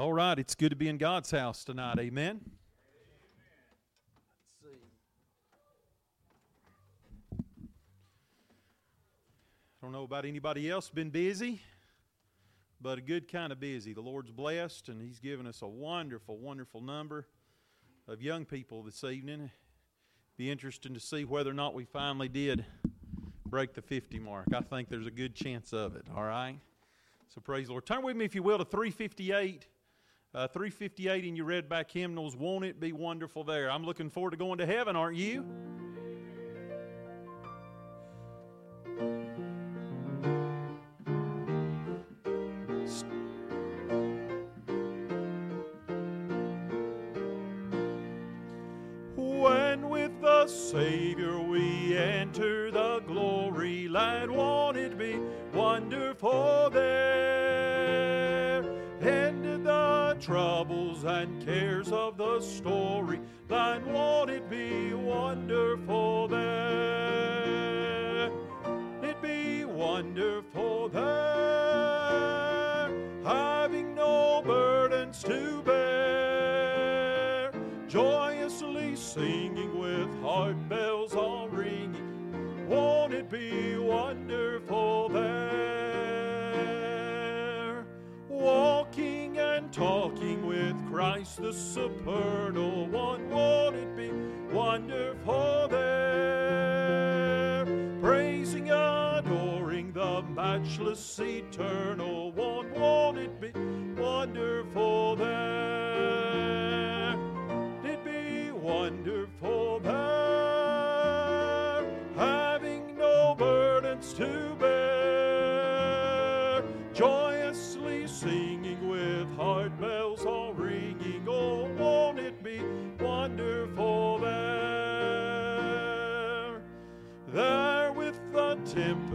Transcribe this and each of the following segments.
All right, it's good to be in God's house tonight. Amen. I don't know about anybody else been busy, but a good kind of busy. The Lord's blessed, and He's given us a wonderful, wonderful number of young people this evening. Be interesting to see whether or not we finally did break the 50 mark. I think there's a good chance of it. All right. So praise the Lord. Turn with me, if you will, to 358. Uh, 358 in your red back hymnals. Won't it be wonderful there? I'm looking forward to going to heaven, aren't you? Joyously singing with heart bells all ringing. Won't it be wonderful there? Walking and talking with Christ the supernal one. Won't it be wonderful there? Praising, adoring the matchless eternal one. Won't it be wonderful there?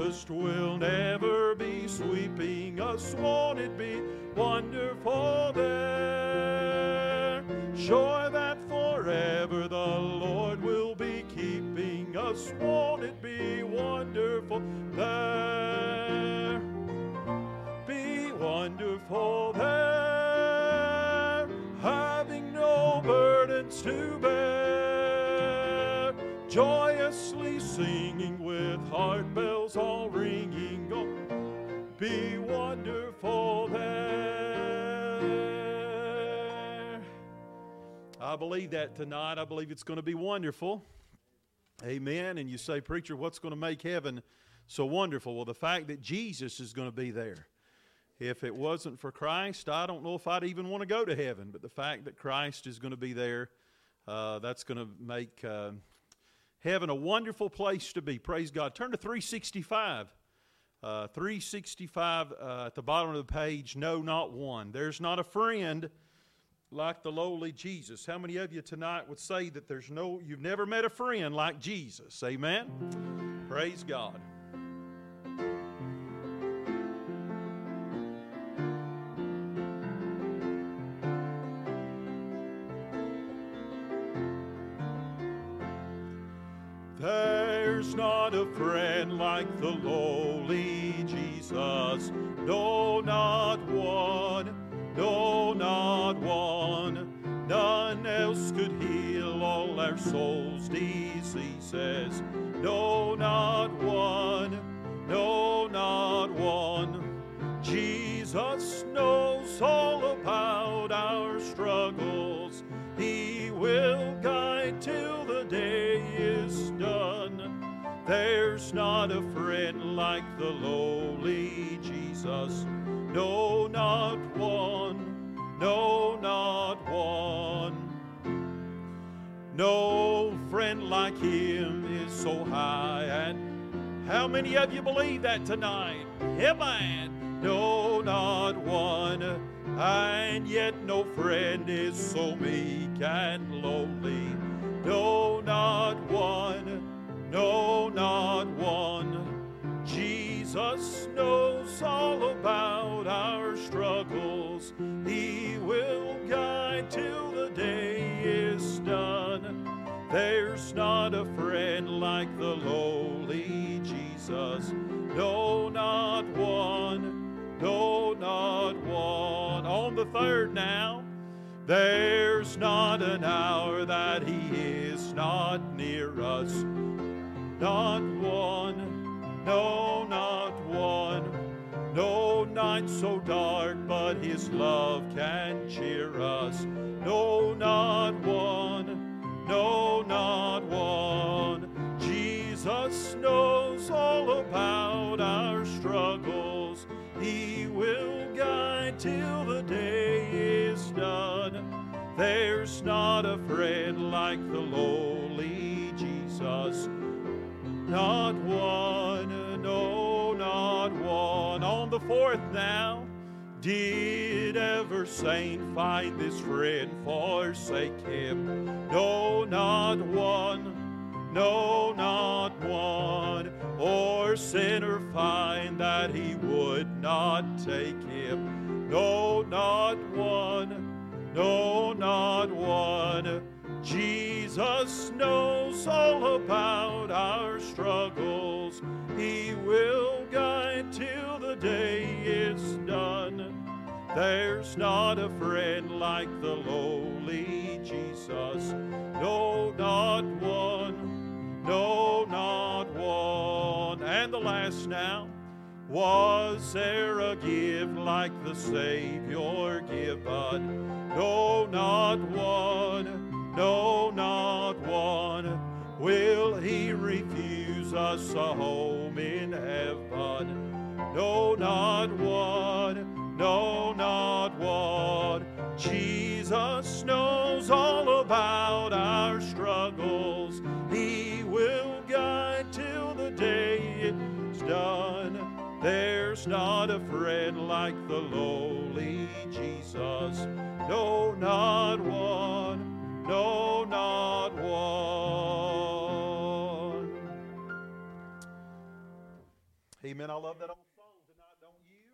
Tempest will never be sweeping us. Won't it be wonderful there? Sure that forever the Lord will be keeping us. Won't it be wonderful there? Be wonderful there, having no burdens to bear, joyously singing with heart all ringing. Oh, be wonderful there. I believe that tonight. I believe it's going to be wonderful. Amen. And you say, Preacher, what's going to make heaven so wonderful? Well, the fact that Jesus is going to be there. If it wasn't for Christ, I don't know if I'd even want to go to heaven. But the fact that Christ is going to be there, uh, that's going to make uh, heaven a wonderful place to be. Praise God. Turn to 365. Uh, 365 uh, at the bottom of the page, no, not one. There's not a friend like the lowly Jesus. How many of you tonight would say that there's no, you've never met a friend like Jesus? Amen? Praise God. There's not a friend like the lowly Jesus. No, not one. No, not one. None else could heal all our souls' diseases. No, not There's not a friend like the lowly Jesus. No, not one. No, not one. No friend like him is so high. And how many of you believe that tonight? Amen. No, not one. And yet no friend is so meek and lowly. No, not one. No, not one. Jesus knows all about our struggles. He will guide till the day is done. There's not a friend like the lowly Jesus. No, not one. No, not one. On the third now. There's not an hour that he is not near us. Not one, no, not one. No night so dark, but his love can cheer us. No, not one, no, not one. Jesus knows all about our struggles. He will guide till the day is done. There's not a friend like the lowly Jesus. Not one, no, not one. On the fourth now, did ever saint find this friend forsake him? No, not one, no, not one. Or sinner find that he would not take him? No, not one, no, not one. Jesus knows all about our struggles. He will guide till the day is done. There's not a friend like the lowly Jesus. No, not one. No, not one. And the last now. Was there a gift like the Savior given? No, not one. No, not one. Will he refuse us a home in heaven? No, not one. No, not one. Jesus knows all about our struggles. He will guide till the day is done. There's not a friend like the lowly Jesus. No, not one. No, Amen. I love that old song tonight, don't you?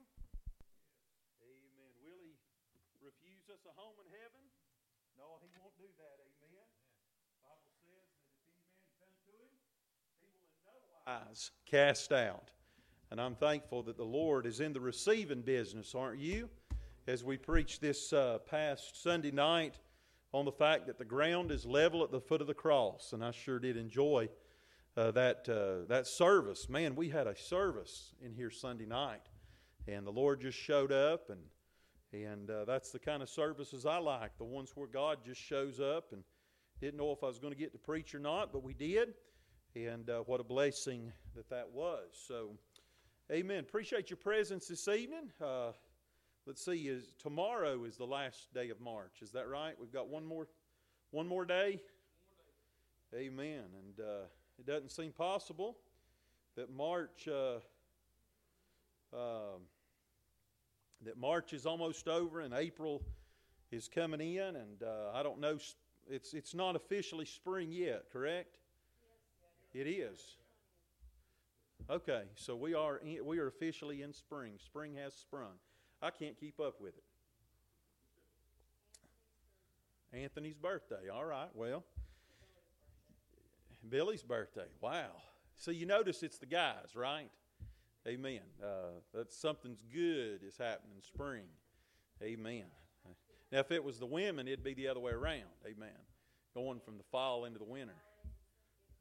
Amen. Will he refuse us a home in heaven? No, he won't do that. Amen. The Bible says that if any man come to him, he will in no wise cast out. And I'm thankful that the Lord is in the receiving business, aren't you? As we preached this uh, past Sunday night on the fact that the ground is level at the foot of the cross, and I sure did enjoy uh, that uh, that service. Man, we had a service in here Sunday night, and the Lord just showed up, and and uh, that's the kind of services I like, the ones where God just shows up, and didn't know if I was going to get to preach or not, but we did, and uh, what a blessing that that was. So. Amen. Appreciate your presence this evening. Uh, let's see. Is tomorrow is the last day of March? Is that right? We've got one more, one more day. Amen. And uh, it doesn't seem possible that March uh, um, that March is almost over and April is coming in, and uh, I don't know. It's it's not officially spring yet, correct? It is. Okay, so we are in, we are officially in spring. Spring has sprung. I can't keep up with it. Anthony's birthday. All right. Well, Billy's birthday. Wow. So you notice it's the guys, right? Amen. Uh, that something's good is happening in spring. Amen. Now, if it was the women, it'd be the other way around. Amen. Going from the fall into the winter.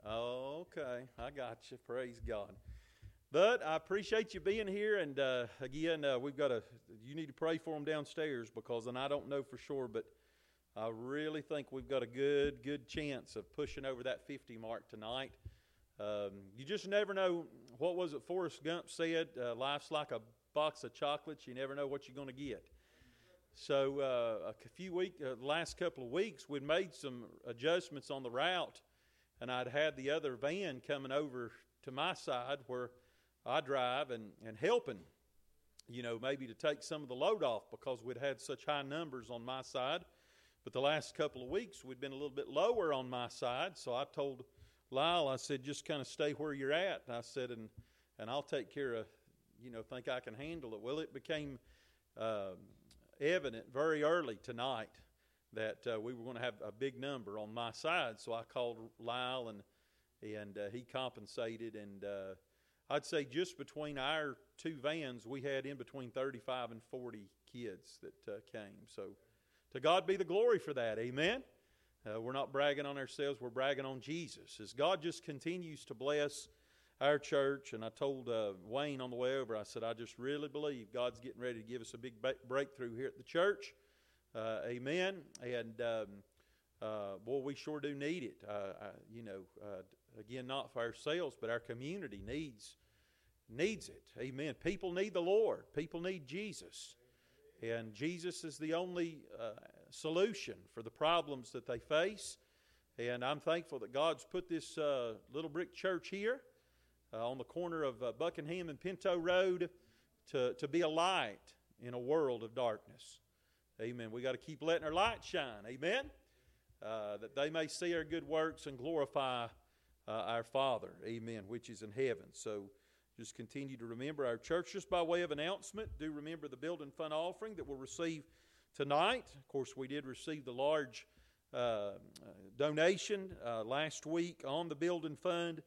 Okay, I got you. Praise God. But I appreciate you being here, and uh, again, uh, we've got a. You need to pray for them downstairs because, and I don't know for sure, but I really think we've got a good, good chance of pushing over that 50 mark tonight. Um, you just never know. What was it Forrest Gump said? Uh, life's like a box of chocolates. You never know what you're going to get. So uh, a few week, uh, last couple of weeks, we'd made some adjustments on the route, and I'd had the other van coming over to my side where I drive and, and helping, you know, maybe to take some of the load off because we'd had such high numbers on my side. But the last couple of weeks, we'd been a little bit lower on my side. So I told Lyle, I said, just kind of stay where you're at. And I said, and, and I'll take care of, you know, think I can handle it. Well, it became uh, evident very early tonight that uh, we were going to have a big number on my side. So I called Lyle and, and uh, he compensated and, uh, I'd say just between our two vans, we had in between 35 and 40 kids that uh, came. So to God be the glory for that. Amen. Uh, we're not bragging on ourselves, we're bragging on Jesus. As God just continues to bless our church, and I told uh, Wayne on the way over, I said, I just really believe God's getting ready to give us a big breakthrough here at the church. Uh, amen. And um, uh, boy, we sure do need it. Uh, I, you know, uh, again, not for ourselves, but our community needs needs it. Amen. People need the Lord. People need Jesus. And Jesus is the only uh, solution for the problems that they face. And I'm thankful that God's put this uh, little brick church here uh, on the corner of uh, Buckingham and Pinto Road to, to be a light in a world of darkness. Amen. We got to keep letting our light shine. Amen. Uh, that they may see our good works and glorify uh, our Father. Amen. Which is in heaven. So just continue to remember our church. Just by way of announcement, do remember the building fund offering that we'll receive tonight. Of course, we did receive the large uh, donation uh, last week on the building fund,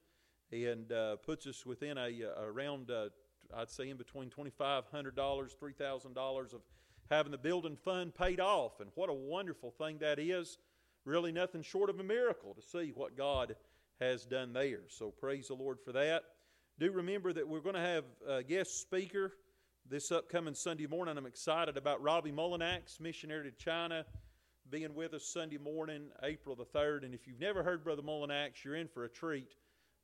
and uh, puts us within a, a around uh, I'd say in between twenty five hundred dollars, three thousand dollars of having the building fund paid off, and what a wonderful thing that is. Really, nothing short of a miracle to see what God has done there. So praise the Lord for that. Do remember that we're going to have a guest speaker this upcoming Sunday morning. I'm excited about Robbie Mullinax, missionary to China, being with us Sunday morning, April the 3rd. And if you've never heard Brother Mullinax, you're in for a treat.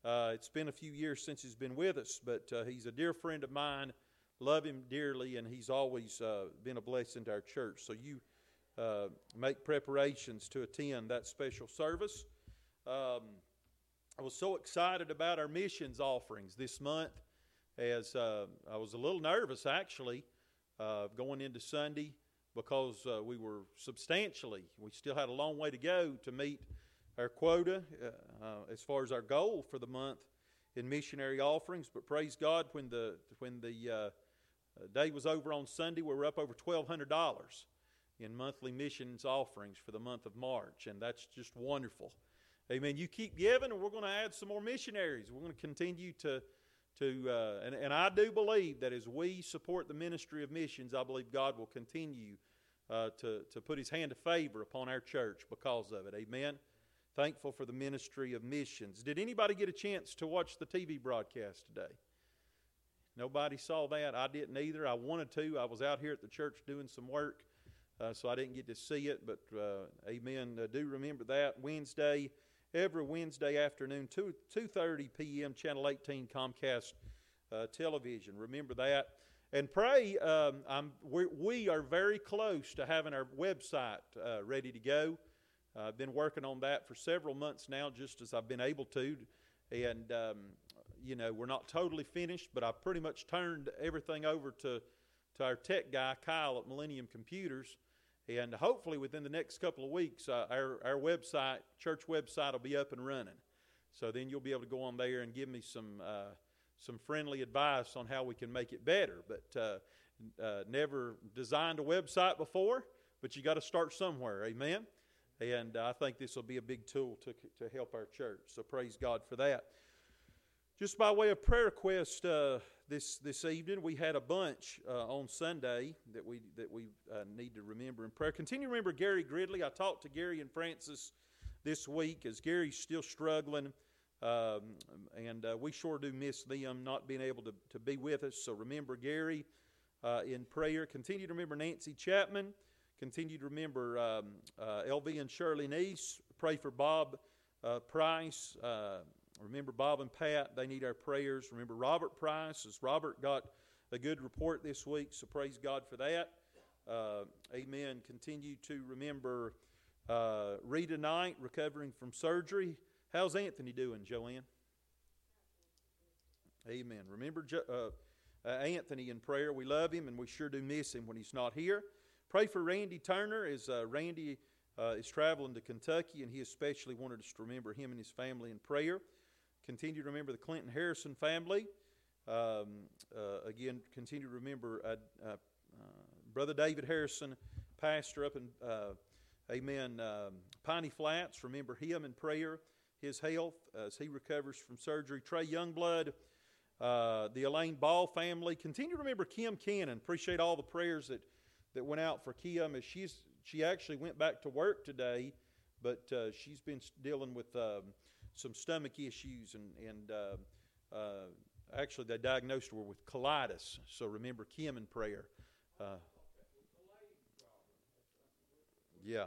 Uh, it's been a few years since he's been with us, but uh, he's a dear friend of mine. Love him dearly, and he's always uh, been a blessing to our church. So you uh, make preparations to attend that special service. Um, I was so excited about our missions offerings this month as uh, I was a little nervous actually uh, going into Sunday because uh, we were substantially, we still had a long way to go to meet our quota uh, uh, as far as our goal for the month in missionary offerings. But praise God, when the, when the uh, day was over on Sunday, we were up over $1,200 in monthly missions offerings for the month of March, and that's just wonderful. Amen. You keep giving, and we're going to add some more missionaries. We're going to continue to, to uh, and, and I do believe that as we support the ministry of missions, I believe God will continue uh, to, to put his hand of favor upon our church because of it. Amen. Thankful for the ministry of missions. Did anybody get a chance to watch the TV broadcast today? Nobody saw that. I didn't either. I wanted to. I was out here at the church doing some work, uh, so I didn't get to see it. But uh, amen. Uh, do remember that Wednesday every Wednesday afternoon, 2, 2.30 p.m., Channel 18 Comcast uh, Television. Remember that. And pray, um, we are very close to having our website uh, ready to go. Uh, I've been working on that for several months now, just as I've been able to. And, um, you know, we're not totally finished, but I pretty much turned everything over to, to our tech guy, Kyle, at Millennium Computers. And hopefully within the next couple of weeks, uh, our, our website, church website, will be up and running. So then you'll be able to go on there and give me some, uh, some friendly advice on how we can make it better. But uh, uh never designed a website before, but you got to start somewhere. Amen. And I think this will be a big tool to, to help our church. So praise God for that. Just by way of prayer request, uh, this this evening. We had a bunch uh, on Sunday that we that we uh, need to remember in prayer. Continue to remember Gary Gridley. I talked to Gary and Francis this week as Gary's still struggling, um, and uh, we sure do miss them not being able to, to be with us. So remember Gary uh, in prayer. Continue to remember Nancy Chapman. Continue to remember um, uh, LV and Shirley Neese. Pray for Bob uh, Price. Remember Bob and Pat, they need our prayers. Remember Robert Price, as Robert got a good report this week, so praise God for that. Uh, amen. Continue to remember uh, Rita Knight recovering from surgery. How's Anthony doing, Joanne? Amen. Remember uh, uh, Anthony in prayer. We love him and we sure do miss him when he's not here. Pray for Randy Turner as uh, Randy uh, is traveling to Kentucky, and he especially wanted us to remember him and his family in prayer. Continue to remember the Clinton Harrison family. Um, uh, again, continue to remember uh, uh, Brother David Harrison, pastor up in, uh, amen, um, Piney Flats. Remember him in prayer, his health as he recovers from surgery. Trey Youngblood, uh, the Elaine Ball family. Continue to remember Kim Cannon. Appreciate all the prayers that, that went out for Kim. As she's, she actually went back to work today, but uh, she's been dealing with um, some stomach issues, and, and uh, uh, actually they diagnosed her with colitis. So remember Kim in prayer. Uh, yeah.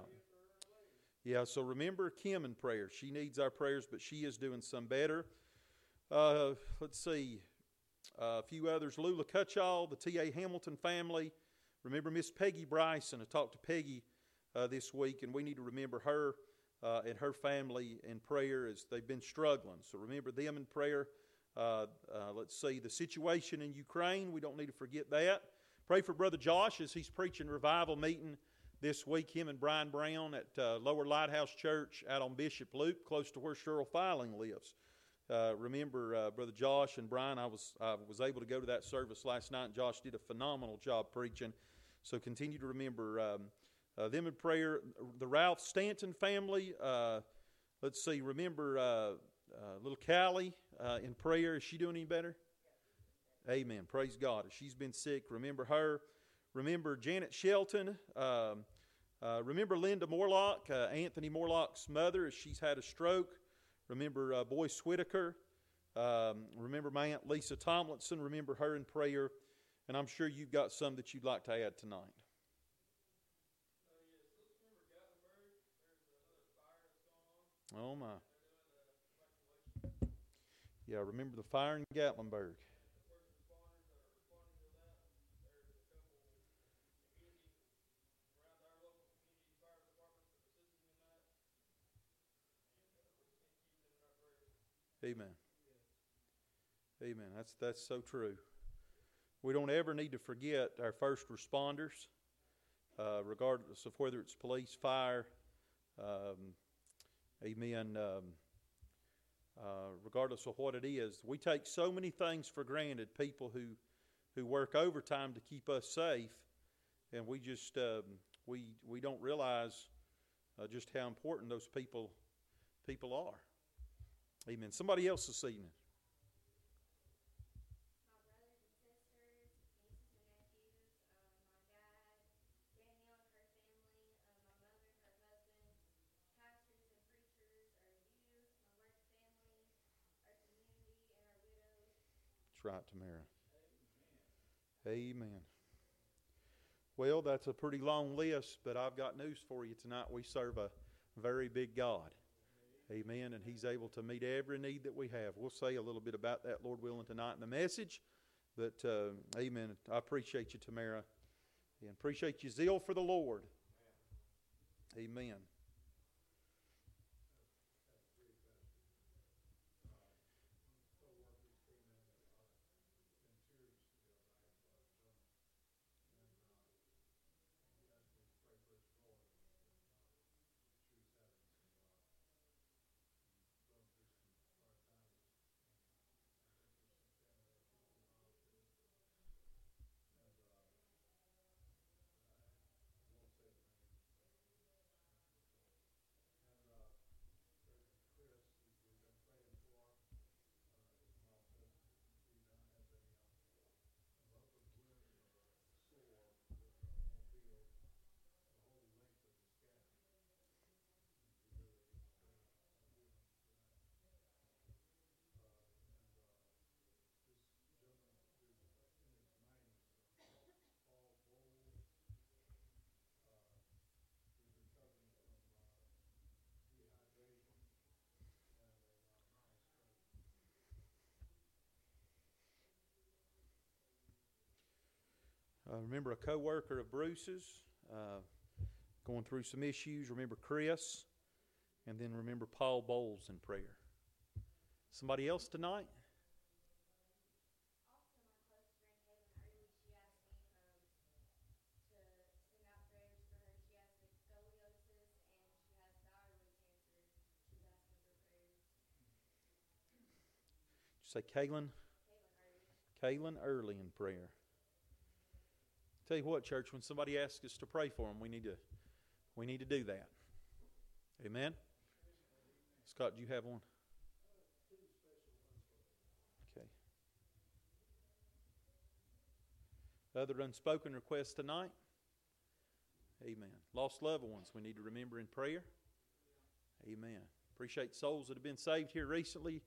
Yeah, so remember Kim in prayer. She needs our prayers, but she is doing some better. Uh, let's see, uh, a few others. Lula Cutchall, the T.A. Hamilton family. Remember Miss Peggy Bryson. I talked to Peggy uh, this week, and we need to remember her uh, and her family in prayer as they've been struggling. So remember them in prayer. Uh, uh, let's see, the situation in Ukraine, we don't need to forget that. Pray for Brother Josh as he's preaching revival meeting this week. Him and Brian Brown at Lower Lighthouse Church out on Bishop Loop, close to where Cheryl Filing lives. Uh, remember uh, Brother Josh and Brian. I was I was able to go to that service last night. and Josh did a phenomenal job preaching. So continue to remember um, uh, them in prayer. The Ralph Stanton family. Uh, let's see. Remember uh, uh, little Callie in prayer. Is she doing any better? Amen. Praise God. If she's been sick, remember her. Remember Janet Shelton. Um, remember Linda Morlock, Anthony Morlock's mother, as she's had a stroke. Remember uh, Boyce Whitaker. Um, remember my Aunt Lisa Tomlinson. Remember her in prayer. And I'm sure you've got some that you'd like to add tonight. Oh, my. Yeah, remember the fire in Gatlinburg. Amen. Amen. That's that's so true. We don't ever need to forget our first responders, uh, regardless of whether it's police, fire. Um, amen. Um, uh, regardless of what it is, we take so many things for granted. People who who work overtime to keep us safe, and we just um, we we don't realize uh, just how important those people people are. Amen. Somebody else this evening. Right, Tamara. Amen. Well, that's a pretty long list, but I've got news for you tonight. We serve a very big God. Amen. And He's able to meet every need that we have. We'll say a little bit about that, Lord willing, tonight in the message. But, uh, amen. I appreciate you, Tamara. And appreciate your zeal for the Lord. Amen. Uh, remember a co-worker of Bruce's uh, going through some issues. Remember Chris, and then remember Paul Bowles in prayer. Somebody else tonight? say Kaylin? Kaylin Early in prayer. Tell you what, church, when somebody asks us to pray for them, we need to we need to do that. Amen. Scott, do you have one? Okay. Other unspoken requests tonight? Amen. Lost loved ones we need to remember in prayer. Amen. Appreciate souls that have been saved here recently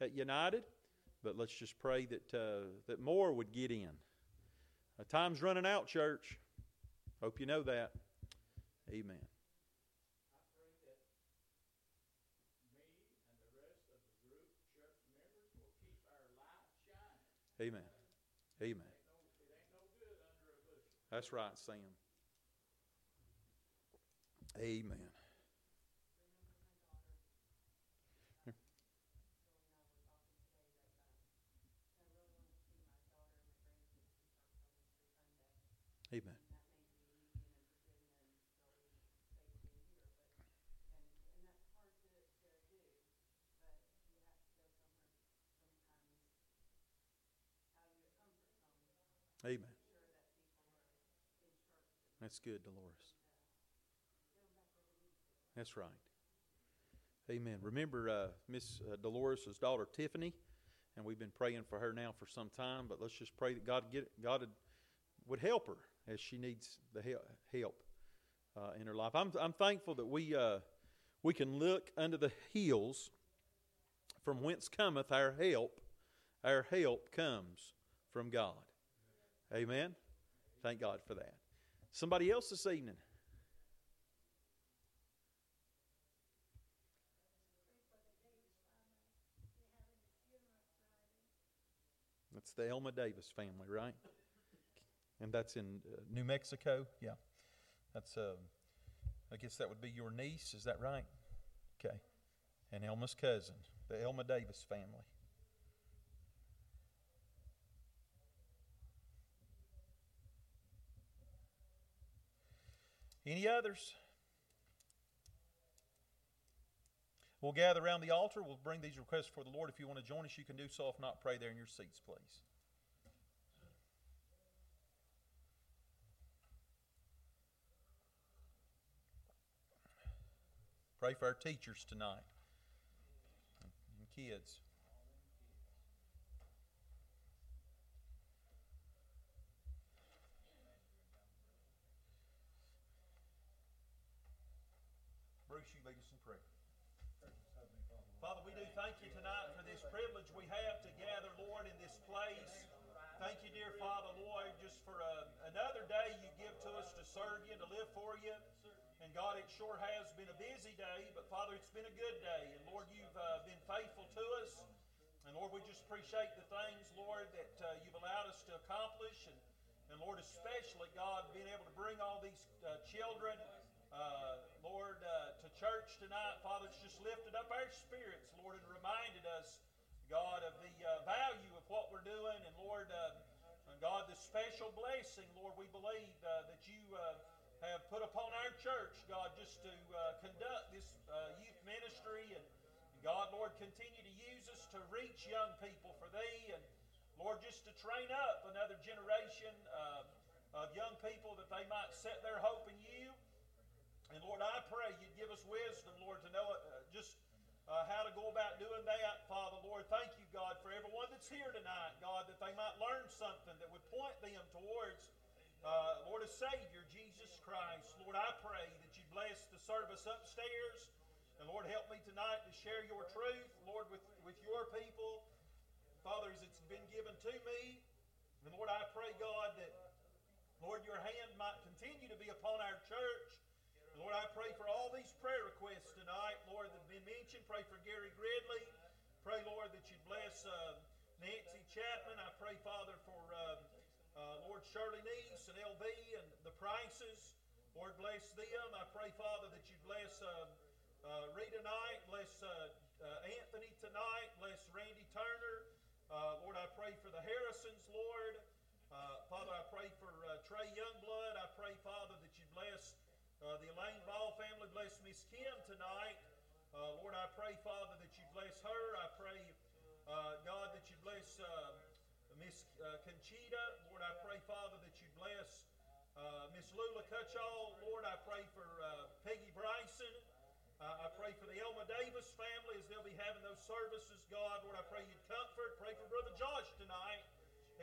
at United, but let's just pray that uh, that more would get in. Time's running out, church. Hope you know that. Amen. Amen. Amen. That's right, Sam. Amen. Amen. That's good, Dolores. That's right. Amen. Remember uh, Miss uh, Dolores' daughter Tiffany, and we've been praying for her now for some time. But let's just pray that God get God would help her as she needs the help uh, in her life. I'm I'm thankful that we uh, we can look under the hills from whence cometh our help. Our help comes from God. Amen. Thank God for that. Somebody else this evening. That's the Elma Davis family, right? And that's in uh, New Mexico. Yeah, that's. Uh, I guess that would be your niece. Is that right? Okay, and Elma's cousin, the Elma Davis family. Any others? We'll gather around the altar. We'll bring these requests for the Lord. If you want to join us, you can do so. If not, pray there in your seats, please. Pray for our teachers tonight and kids. Bruce, you lead us in prayer. Father, we do thank you tonight for this privilege we have to gather, Lord, in this place. Thank you, dear Father, Lord, just for uh, another day you give to us to serve you, to live for you. And God, it sure has been a busy day, but Father, it's been a good day. And Lord, you've uh, been faithful to us. And Lord, we just appreciate the things, Lord, that uh, you've allowed us to accomplish. And, and Lord, especially, God, being able to bring all these uh, children uh, Lord, uh, to church tonight. Father, it's just lifted up our spirits, Lord, and reminded us, God, of the uh, value of what we're doing. And Lord, uh, God, the special blessing, Lord, we believe uh, that you uh, have put upon our church, God, just to conduct this youth ministry. And, and God, Lord, continue to use us to reach young people for Thee. And Lord, just to train up another generation of young people that they might set their hope in you. And Lord, I pray you'd give us wisdom, Lord, to know uh, just uh, how to go about doing that. Father, Lord, thank you, God, for everyone that's here tonight, God, that they might learn something that would point them towards, uh, Lord, a Savior, Jesus Christ. Lord, I pray that you bless the service upstairs. And Lord, help me tonight to share your truth, Lord, with, with your people. Father, as it's been given to me. And Lord, I pray, God, that, Lord, your hand might continue to be upon our church. Lord, I pray for all these prayer requests tonight, Lord, that have been mentioned. Pray for Gary Gridley. Pray, Lord, that you bless uh, Nancy Chapman. I pray, Father, for uh, uh, Lord Shirley Neese and LB and the Prices. Lord, bless them. I pray, Father, that you bless uh, uh, Rita Knight, bless uh, Anthony tonight, bless Randy Turner. Lord, I pray for the Harrisons, Lord. Father, I pray for Trey Youngblood. I pray, Father, that you bless uh, the Elaine Ball family, bless Miss Kim tonight. Uh, Lord, I pray, Father, that you bless her. I pray, uh, God, that you bless uh, Miss uh, Conchita. Lord, I pray, Father, that you bless uh, Miss Lula Cutchall. Lord, I pray for Peggy Bryson. I pray for the Elma Davis family as they'll be having those services. God, Lord, I pray you'd comfort. Pray for Brother Josh tonight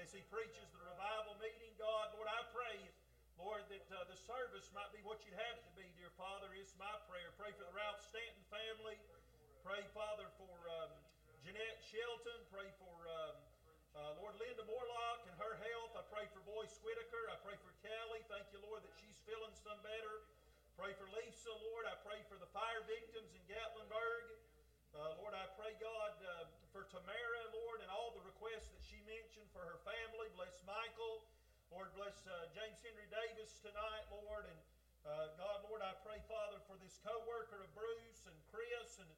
as he preaches the revival meeting, God. Lord, I pray, Lord, that uh, the service might be what you'd have it to be, dear Father, is my prayer. Pray for the Ralph Stanton family. Pray, Father, for um, Jeanette Shelton. Pray for um, uh, Lord Linda Morlock and her health. I pray for Boyce Whitaker. I pray for Kelly. Thank you, Lord, that she's feeling some better. Pray for Lisa, Lord. I pray for the fire victims in Gatlinburg. Uh, Lord, I pray, God, uh, for Tamara, Lord, and all the requests that she mentioned for her family. Bless Michael. Lord, bless uh, James Henry Davis tonight, Lord. And uh, God, Lord, I pray, Father, for this co worker of Bruce and Chris and,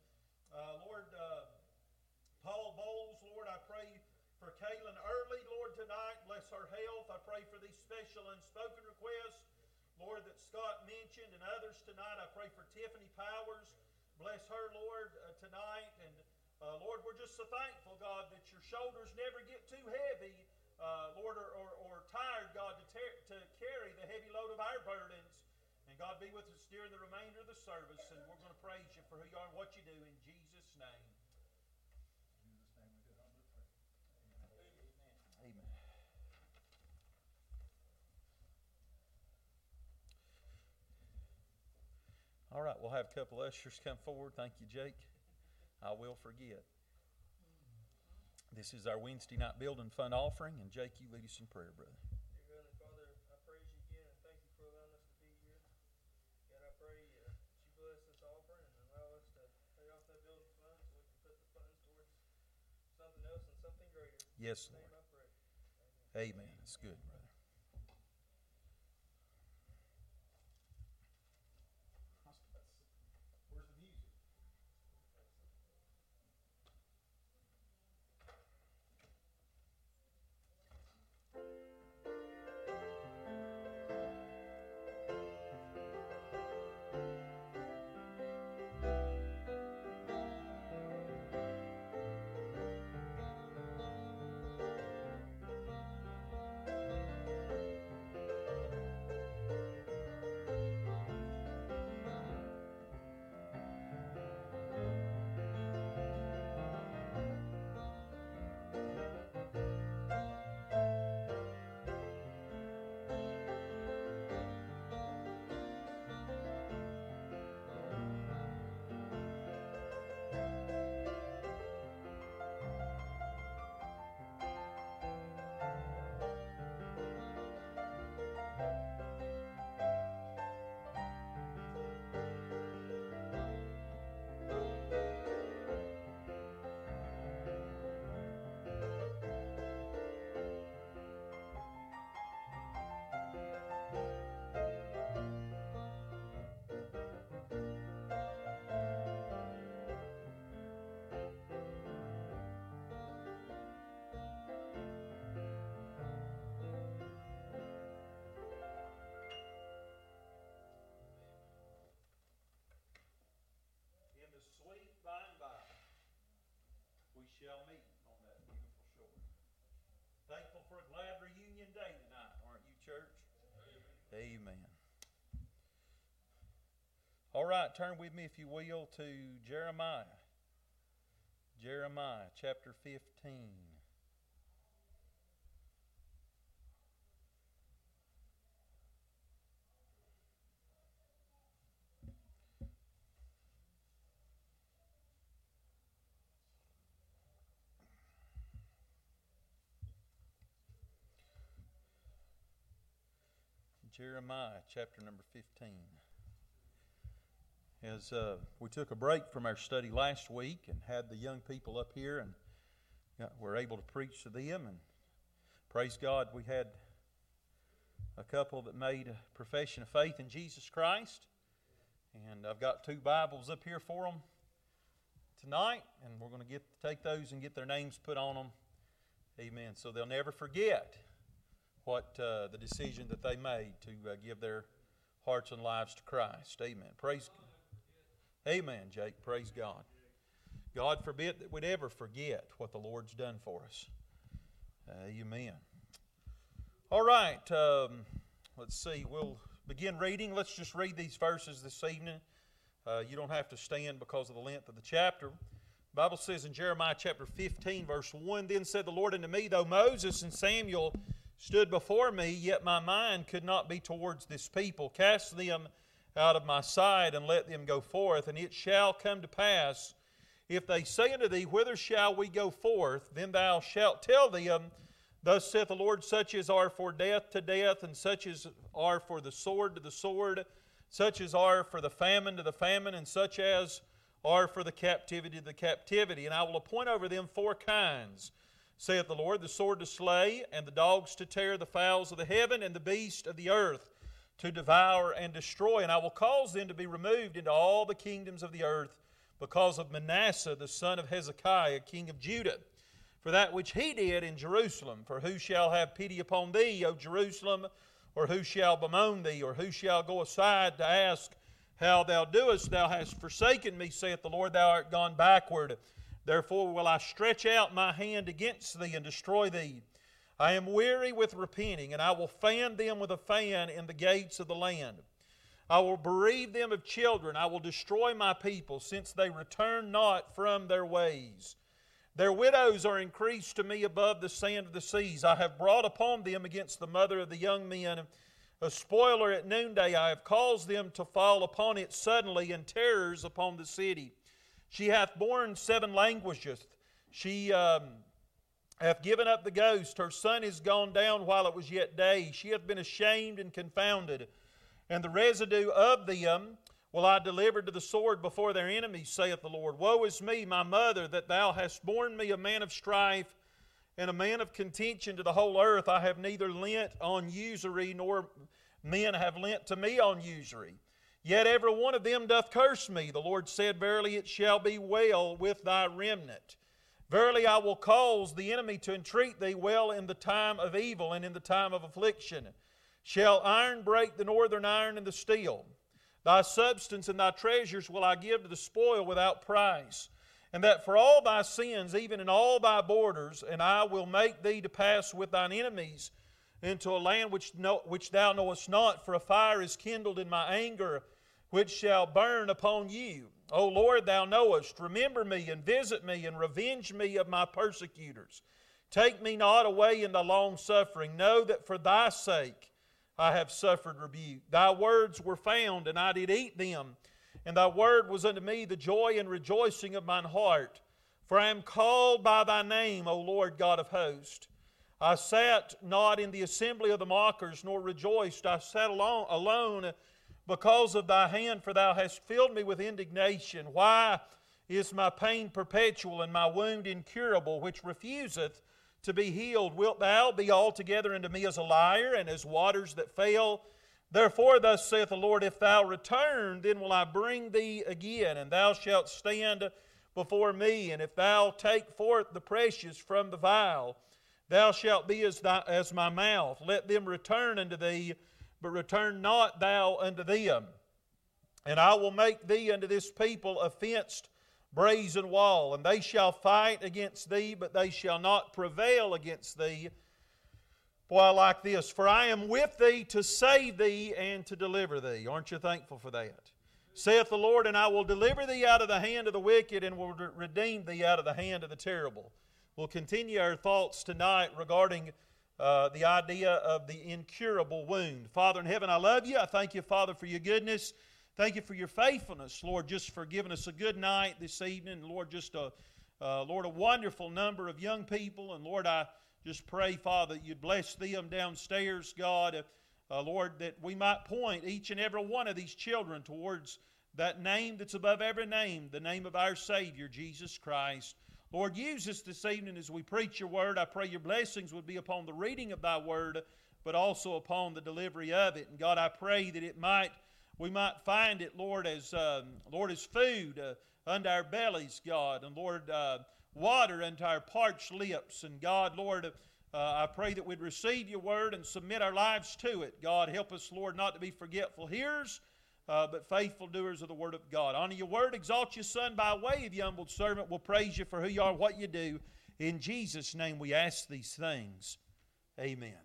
uh, Lord, uh, Paul Bowles, Lord, I pray for Kaylin Early, Lord, tonight. Bless her health. I pray for these special unspoken requests. Lord, that Scott mentioned and others tonight. I pray for Tiffany Powers. Bless her, Lord, uh, tonight. And uh, Lord, we're just so thankful, God, that your shoulders never get too heavy, Lord, or, or, or, tired, God, to, ter- to carry the heavy load of our burdens. And God, be with us during the remainder of the service. And we're going to praise you for who you are and what you do in Jesus' name. Amen. All right, we'll have a couple ushers come forward. Thank you, Jake. I will forget. This is our Wednesday night building fund offering, and Jake, you lead us in prayer, brother. Dear Heavenly Father, I praise you again and thank you for allowing us to be here. God, I pray uh, that you bless this offering and allow us to pay off that building fund so we can put the funds towards something else and something greater. Yes, Lord. your name I pray. Amen. That's good, right, turn with me, if you will, to Jeremiah. Jeremiah chapter 15. Jeremiah chapter number 15. As uh, we took a break from our study last week and had the young people up here and got, were able to preach to them, and praise God, we had a couple that made a profession of faith in Jesus Christ. And I've got two Bibles up here for them tonight, and we're going to get take those and get their names put on them. Amen. So they'll never forget what uh, the decision that they made to uh, give their hearts and lives to Christ. Amen. Praise. Amen, Jake. Praise God. God forbid that we'd ever forget what the Lord's done for us. amen. All right. Um, let's see. We'll begin reading. Let's just read these verses this evening. Uh, you don't have to stand because of the length of the chapter. Bible says in Jeremiah chapter 15, verse 1 Then said the Lord unto me, Though Moses and Samuel stood before me, yet my mind could not be towards this people. Cast them out of my sight, and let them go forth. And it shall come to pass, if they say unto thee, Whither shall we go forth? Then thou shalt tell them, Thus saith the Lord, such as are for death to death, and such as are for the sword to the sword, such as are for the famine to the famine, and such as are for the captivity to the captivity. And I will appoint over them four kinds, saith the Lord the sword to slay, and the dogs to tear, the fowls of the heaven, and the beast of the earth to devour and destroy. And I will cause them to be removed into all the kingdoms of the earth because of Manasseh, the son of Hezekiah, king of Judah. For that which he did in Jerusalem, for who shall have pity upon thee, O Jerusalem? Or who shall bemoan thee? Or who shall go aside to ask how thou doest? Thou hast forsaken me, saith the Lord, thou art gone backward. Therefore will I stretch out my hand against thee and destroy thee. I am weary with repenting, and I will fan them with a fan in the gates of the land. I will bereave them of children. I will destroy my people, since they return not from their ways. Their widows are increased to me above the sand of the seas. I have brought upon them against the mother of the young men a spoiler at noonday. I have caused them to fall upon it suddenly, and terrors upon the city. She hath borne seven languages. She um, hath given up the ghost. Her son is gone down while it was yet day. She hath been ashamed and confounded. And the residue of them will I deliver to the sword before their enemies, saith the Lord. Woe is me, my mother, that thou hast borne me a man of strife and a man of contention to the whole earth. I have neither lent on usury, nor men have lent to me on usury. Yet every one of them doth curse me. The Lord said, Verily it shall be well with thy remnant. Verily I will cause the enemy to entreat thee well in the time of evil and in the time of affliction. Shall iron break the northern iron and the steel? Thy substance and thy treasures will I give to the spoil without price. And that for all thy sins, even in all thy borders, and I will make thee to pass with thine enemies into a land which, which thou knowest not, for a fire is kindled in my anger, which shall burn upon you. O Lord, thou knowest, remember me and visit me and revenge me of my persecutors. Take me not away in thy long suffering. Know that for thy sake I have suffered rebuke. Thy words were found, and I did eat them. And thy word was unto me the joy and rejoicing of mine heart. For I am called by thy name, O Lord God of hosts. I sat not in the assembly of the mockers, nor rejoiced. I sat alone, alone because of thy hand, for thou hast filled me with indignation. Why is my pain perpetual and my wound incurable, which refuseth to be healed? Wilt thou be altogether unto me as a liar and as waters that fail? Therefore, thus saith the Lord, if thou return, then will I bring thee again, and thou shalt stand before me. And if thou take forth the precious from the vial, thou shalt be as, thy, as my mouth. Let them return unto thee but return not thou unto them. And I will make thee unto this people a fenced brazen wall, and they shall fight against thee, but they shall not prevail against thee. Boy, I like this. For I am with thee to save thee and to deliver thee. Aren't you thankful for that? Saith the Lord, and I will deliver thee out of the hand of the wicked and will redeem thee out of the hand of the terrible. We'll continue our thoughts tonight regarding uh, the idea of the incurable wound. Father in heaven, I love you. I thank you, Father, for your goodness. Thank you for your faithfulness, Lord, just for giving us a good night this evening. Lord, just a, uh, Lord, a wonderful number of young people. And Lord, I just pray, Father, that you'd bless them downstairs, God. Uh, Lord, that we might point each and every one of these children towards that name that's above every name, the name of our Savior, Jesus Christ. Lord, use us this evening as we preach your word. I pray your blessings would be upon the reading of thy word, but also upon the delivery of it. And God, I pray that it might, we might find it, Lord, as um, Lord, as food uh, unto our bellies, God, and Lord, uh, water unto our parched lips. And God, Lord, uh, I pray that we'd receive your word and submit our lives to it. God, help us, Lord, not to be forgetful hearers uh, but faithful doers of the word of God. Honor your word, exalt your son by way of your humbled servant. We'll praise you for who you are, what you do. In Jesus' name we ask these things. Amen.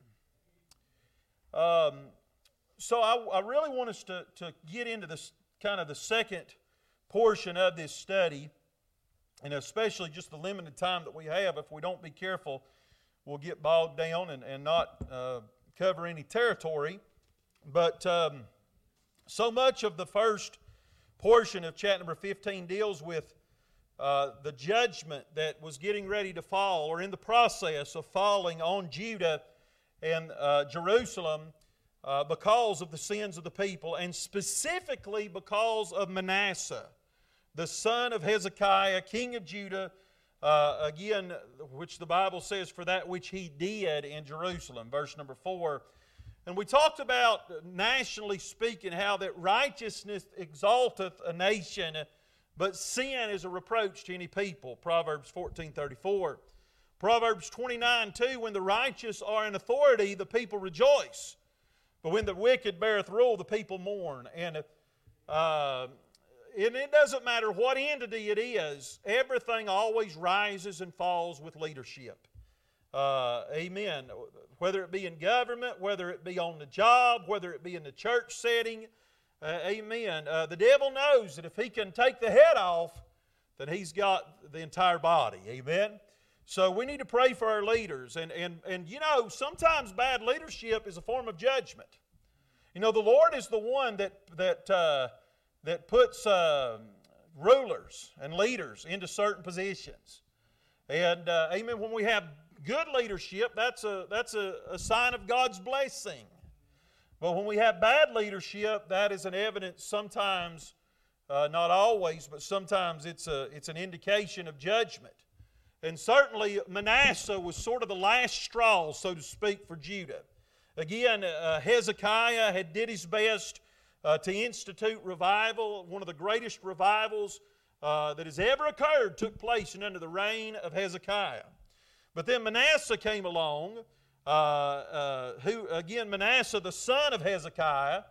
Um, so I, I, really want us to, to get into this kind of the second portion of this study. and especially just the limited time that we have, if we don't be careful, we'll get bogged down and, and not uh, cover any territory. But um, so much of the first portion of chapter number 15 deals with uh, the judgment that was getting ready to fall or in the process of falling on Judah and uh, Jerusalem uh, because of the sins of the people, and specifically because of Manasseh, the son of Hezekiah, king of Judah. Uh, again, which the Bible says, for that which he did in Jerusalem, verse number 4. And we talked about, nationally speaking, how that righteousness exalteth a nation, but sin is a reproach to any people. Proverbs 14 34. Proverbs 29 2 When the righteous are in authority, the people rejoice. But when the wicked beareth rule, the people mourn. And, uh, and it doesn't matter what entity it is, everything always rises and falls with leadership. Uh, amen. Whether it be in government, whether it be on the job, whether it be in the church setting, uh, amen. Uh, the devil knows that if he can take the head off, then he's got the entire body. Amen. So we need to pray for our leaders. And, and, and you know, sometimes bad leadership is a form of judgment. You know, the Lord is the one that, that, uh, that puts uh, rulers and leaders into certain positions. And, uh, amen, when we have good leadership, that's a, that's a, a sign of God's blessing. But when we have bad leadership, that is an evidence sometimes, uh, not always, but sometimes it's, a, it's an indication of judgment. And certainly Manasseh was sort of the last straw, so to speak, for Judah. Again, uh, Hezekiah had did his best uh, to institute revival. One of the greatest revivals uh, that has ever occurred took place under the reign of Hezekiah. But then Manasseh came along, uh, uh, who, again, Manasseh, the son of Hezekiah,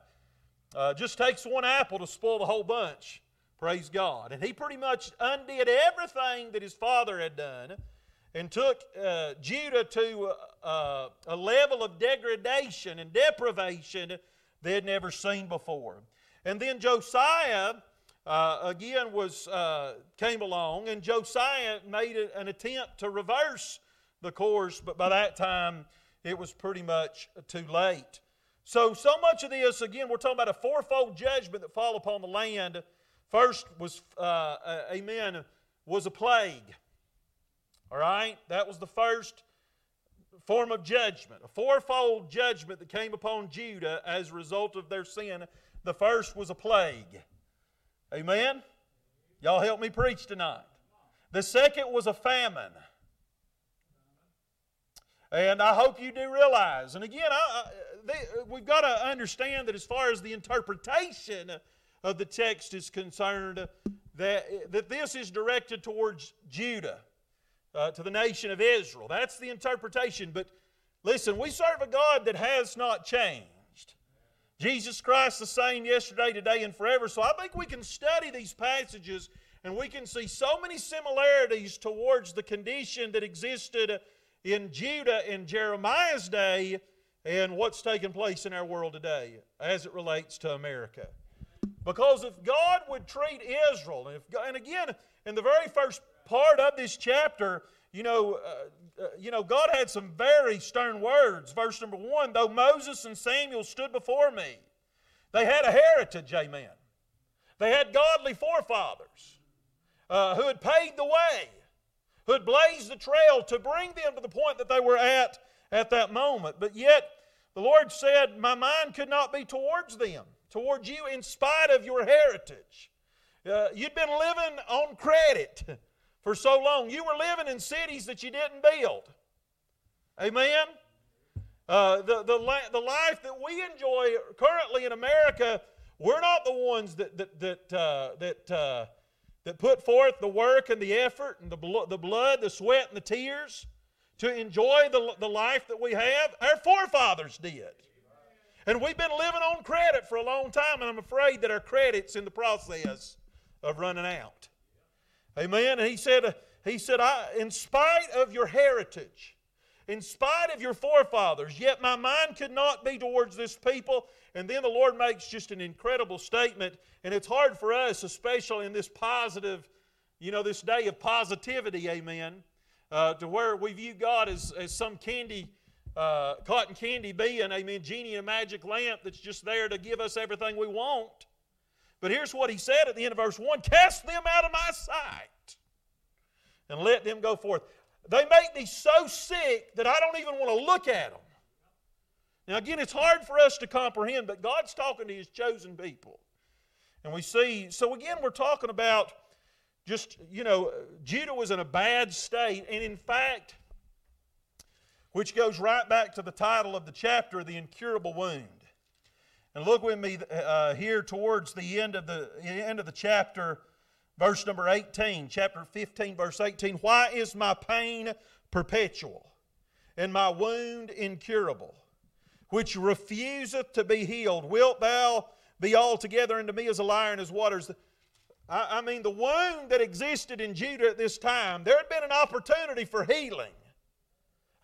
uh, just takes one apple to spoil the whole bunch. Praise God. And he pretty much undid everything that his father had done and took uh, Judah to uh, a level of degradation and deprivation they had never seen before. And then Josiah, uh, again, was, uh, came along, and Josiah made an attempt to reverse the course, but by that time it was pretty much too late. So, so much of this, again, we're talking about a fourfold judgment that fall upon the land First was, uh, amen, was a plague. All right? That was the first form of judgment, a fourfold judgment that came upon Judah as a result of their sin. The first was a plague. Amen? Y'all help me preach tonight. The second was a famine. And I hope you do realize, and again, I, I, they, we've got to understand that as far as the interpretation of the text is concerned, that, that this is directed towards Judah, uh, to the nation of Israel. That's the interpretation. But listen, we serve a God that has not changed. Jesus Christ the same yesterday, today, and forever. So I think we can study these passages and we can see so many similarities towards the condition that existed in Judah in Jeremiah's day and what's taking place in our world today as it relates to America. Because if God would treat Israel, and, if, and again, in the very first part of this chapter, you know, uh, uh, you know, God had some very stern words. Verse number one, though Moses and Samuel stood before me, they had a heritage, amen. They had godly forefathers uh, who had paved the way, who had blazed the trail to bring them to the point that they were at at that moment. But yet, the Lord said, My mind could not be towards them towards you in spite of your heritage. Uh, you'd been living on credit for so long. You were living in cities that you didn't build. Amen? Uh, the, the, the life that we enjoy currently in America, we're not the ones that, that, that, uh, that, uh, that put forth the work and the effort and the, the blood, the sweat, and the tears to enjoy the, the life that we have. Our forefathers did. And we've been living on credit for a long time, and I'm afraid that our credit's in the process of running out. Amen. And he said, he said, I, in spite of your heritage, in spite of your forefathers, yet my mind could not be towards this people. And then the Lord makes just an incredible statement, and it's hard for us, especially in this positive you know, this day of positivity, amen, uh, to where we view God as, as some candy, uh, cotton candy being, amen, genie a magic lamp that's just there to give us everything we want. But here's what he said at the end of verse 1 Cast them out of my sight and let them go forth. They make me so sick that I don't even want to look at them. Now, again, it's hard for us to comprehend, but God's talking to His chosen people. And we see, so again, we're talking about just, you know, Judah was in a bad state. And in fact, which goes right back to the title of the chapter, The Incurable Wound. And look with me uh, here towards the end of the end of the chapter, verse number 18, chapter 15, verse 18. Why is my pain perpetual and my wound incurable, which refuseth to be healed? Wilt thou be altogether unto me as a liar and as waters? I, I mean, the wound that existed in Judah at this time, there had been an opportunity for healing.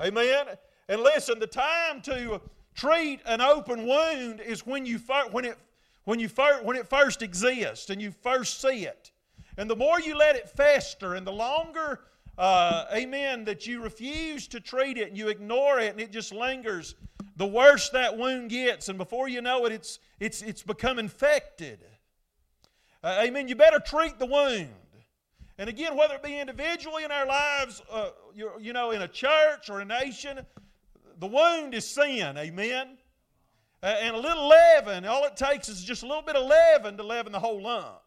Amen. And listen, the time to treat an open wound is when you when it when you when it first exists and you first see it. And the more you let it fester, and the longer, uh, amen, that you refuse to treat it and you ignore it and it just lingers, the worse that wound gets. And before you know it, it's it's it's become infected. Uh, amen. You better treat the wound. And again, whether it be individually in our lives, uh, you, you know, in a church or a nation, the wound is sin, amen? Uh, and a little leaven, all it takes is just a little bit of leaven to leaven the whole lump.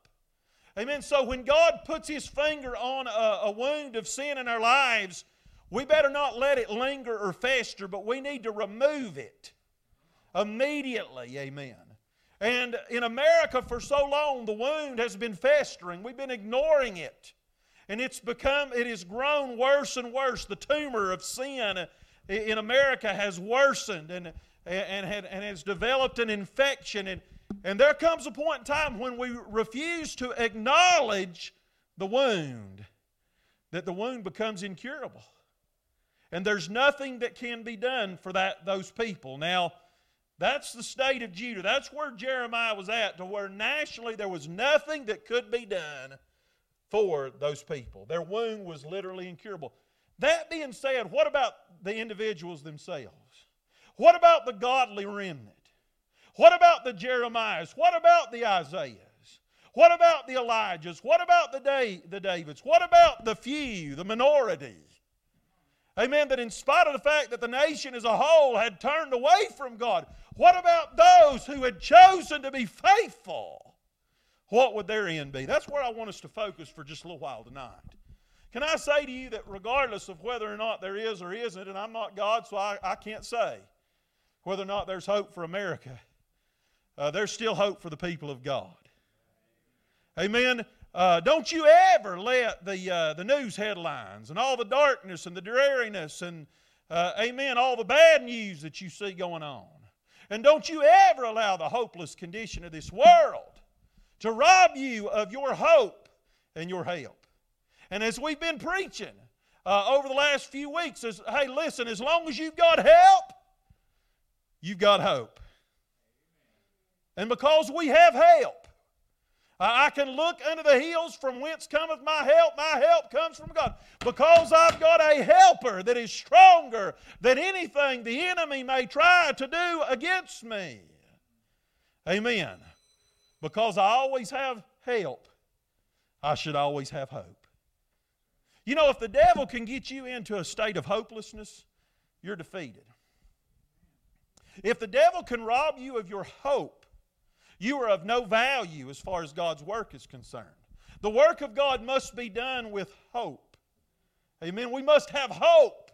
Amen. So when God puts His finger on a, a wound of sin in our lives, we better not let it linger or fester, but we need to remove it immediately. Amen. And in America, for so long, the wound has been festering. We've been ignoring it. And it's become, it has grown worse and worse. The tumor of sin in America has worsened and, and, had, and has developed an infection. And, and there comes a point in time when we refuse to acknowledge the wound, that the wound becomes incurable. And there's nothing that can be done for that, those people. Now, that's the state of Judah. That's where Jeremiah was at, to where nationally there was nothing that could be done for those people. Their wound was literally incurable. That being said, what about the individuals themselves? What about the godly remnant? What about the Jeremiahs? What about the Isaiahs? What about the Elijahs? What about the, Day, the Davids? What about the few, the minority? Amen. That in spite of the fact that the nation as a whole had turned away from God, what about those who had chosen to be faithful? What would their end be? That's where I want us to focus for just a little while tonight. Can I say to you that regardless of whether or not there is or isn't, and I'm not God, so I, I can't say whether or not there's hope for America, uh, there's still hope for the people of God. Amen. Uh, don't you ever let the, uh, the news headlines and all the darkness and the dreariness and, uh, amen, all the bad news that you see going on. And don't you ever allow the hopeless condition of this world to rob you of your hope and your help. And as we've been preaching uh, over the last few weeks, is hey, listen, as long as you've got help, you've got hope. And because we have help, I can look unto the hills from whence cometh my help. My help comes from God. Because I've got a helper that is stronger than anything the enemy may try to do against me. Amen. Because I always have help, I should always have hope. You know, if the devil can get you into a state of hopelessness, you're defeated. If the devil can rob you of your hope, you are of no value as far as God's work is concerned. The work of God must be done with hope. Amen. We must have hope.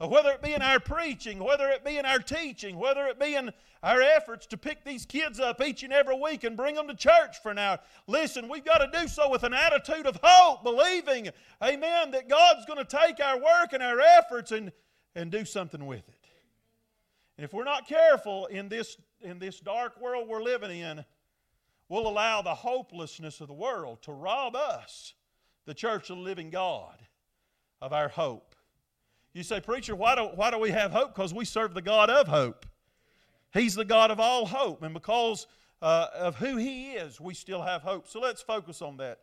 Uh, whether it be in our preaching, whether it be in our teaching, whether it be in our efforts to pick these kids up each and every week and bring them to church for an hour. Listen, we've got to do so with an attitude of hope, believing, amen, that God's going to take our work and our efforts and, and do something with it. And if we're not careful in this, in this dark world we're living in, we'll allow the hopelessness of the world to rob us, the church of the living God, of our hope. You say, Preacher, why do, why do we have hope? Because we serve the God of hope. He's the God of all hope. And because uh, of who He is, we still have hope. So let's focus on that.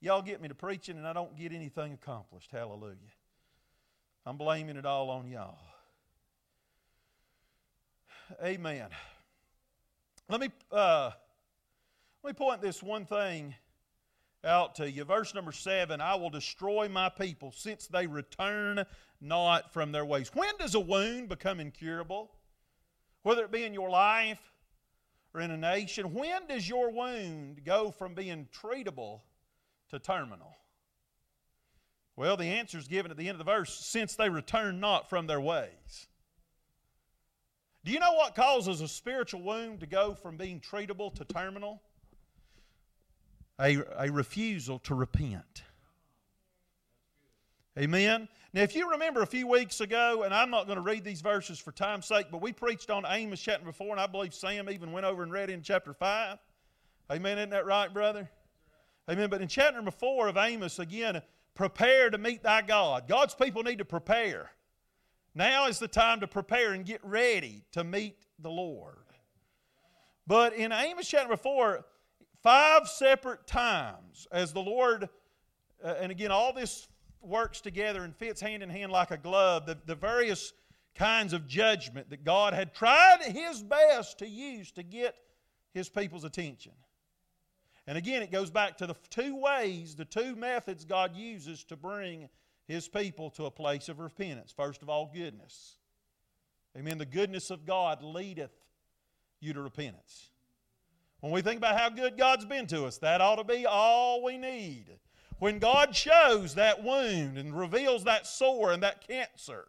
y'all get me to preaching and I don't get anything accomplished. Hallelujah. I'm blaming it all on y'all. Amen. Let me uh, let me point this one thing out to you. Verse number seven I will destroy my people since they return not from their ways. When does a wound become incurable? Whether it be in your life or in a nation, when does your wound go from being treatable to terminal? Well, the answer is given at the end of the verse since they return not from their ways. Do you know what causes a spiritual wound to go from being treatable to terminal? A, a refusal to repent. Amen. Now, if you remember a few weeks ago, and I'm not going to read these verses for time's sake, but we preached on Amos chapter before, and I believe Sam even went over and read in chapter 5. Amen. Isn't that right, brother? Amen. But in chapter number 4 of Amos, again, prepare to meet thy God. God's people need to prepare. Now is the time to prepare and get ready to meet the Lord. But in Amos chapter 4, five separate times, as the Lord, uh, and again, all this works together and fits hand in hand like a glove, the, the various kinds of judgment that God had tried His best to use to get His people's attention. And again, it goes back to the two ways, the two methods God uses to bring his people to a place of repentance. First of all, goodness. Amen. The goodness of God leadeth you to repentance. When we think about how good God's been to us, that ought to be all we need. When God shows that wound and reveals that sore and that cancer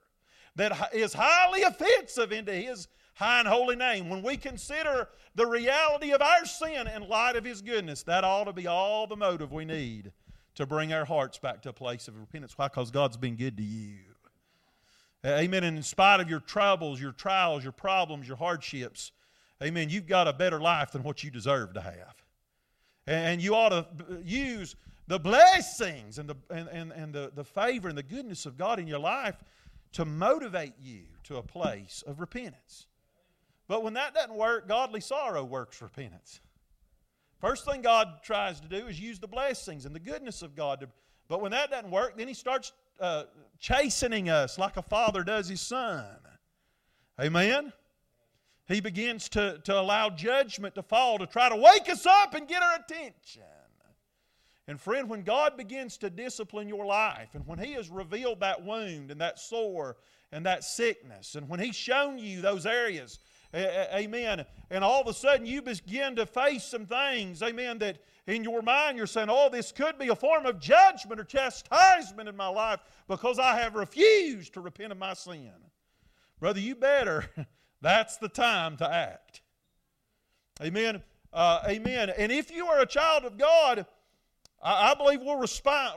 that is highly offensive into His high and holy name, when we consider the reality of our sin in light of His goodness, that ought to be all the motive we need to bring our hearts back to a place of repentance. Why? Because God's been good to you. Amen. And in spite of your troubles, your trials, your problems, your hardships, amen, you've got a better life than what you deserve to have. And you ought to use the blessings and the, and, and, and the, the favor and the goodness of God in your life to motivate you to a place of repentance. But when that doesn't work, godly sorrow works repentance. First thing God tries to do is use the blessings and the goodness of God. To, but when that doesn't work, then He starts uh, chastening us like a father does his son. Amen? He begins to, to allow judgment to fall to try to wake us up and get our attention. And friend, when God begins to discipline your life, and when He has revealed that wound and that sore and that sickness, and when He's shown you those areas Amen. And all of a sudden you begin to face some things, amen, that in your mind you're saying, oh, this could be a form of judgment or chastisement in my life because I have refused to repent of my sin. Brother, you better. That's the time to act. Amen. Uh, amen. And if you are a child of God, I, I believe we'll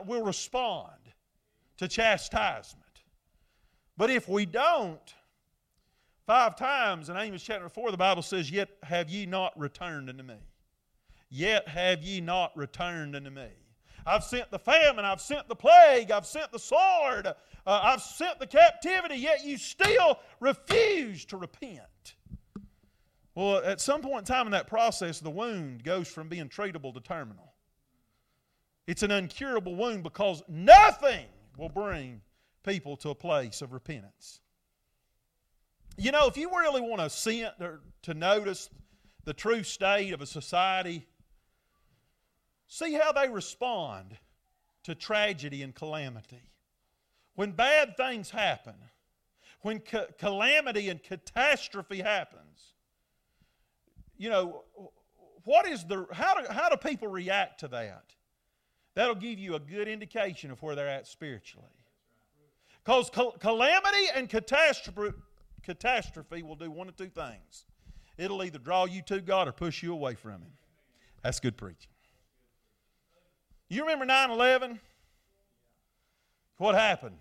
we'll respond to chastisement. But if we don't, Five times in Amos chapter 4, the Bible says, Yet have ye not returned unto me. Yet have ye not returned unto me. I've sent the famine, I've sent the plague, I've sent the sword, uh, I've sent the captivity, yet you still refuse to repent. Well, at some point in time in that process, the wound goes from being treatable to terminal. It's an uncurable wound because nothing will bring people to a place of repentance. You know, if you really want to see to notice the true state of a society, see how they respond to tragedy and calamity. When bad things happen, when ca- calamity and catastrophe happens, you know, what is the how do, how do people react to that? That'll give you a good indication of where they're at spiritually. Because calamity and catastrophe catastrophe will do one of two things it'll either draw you to God or push you away from Him. That's good preaching. You remember 9 11? What happened?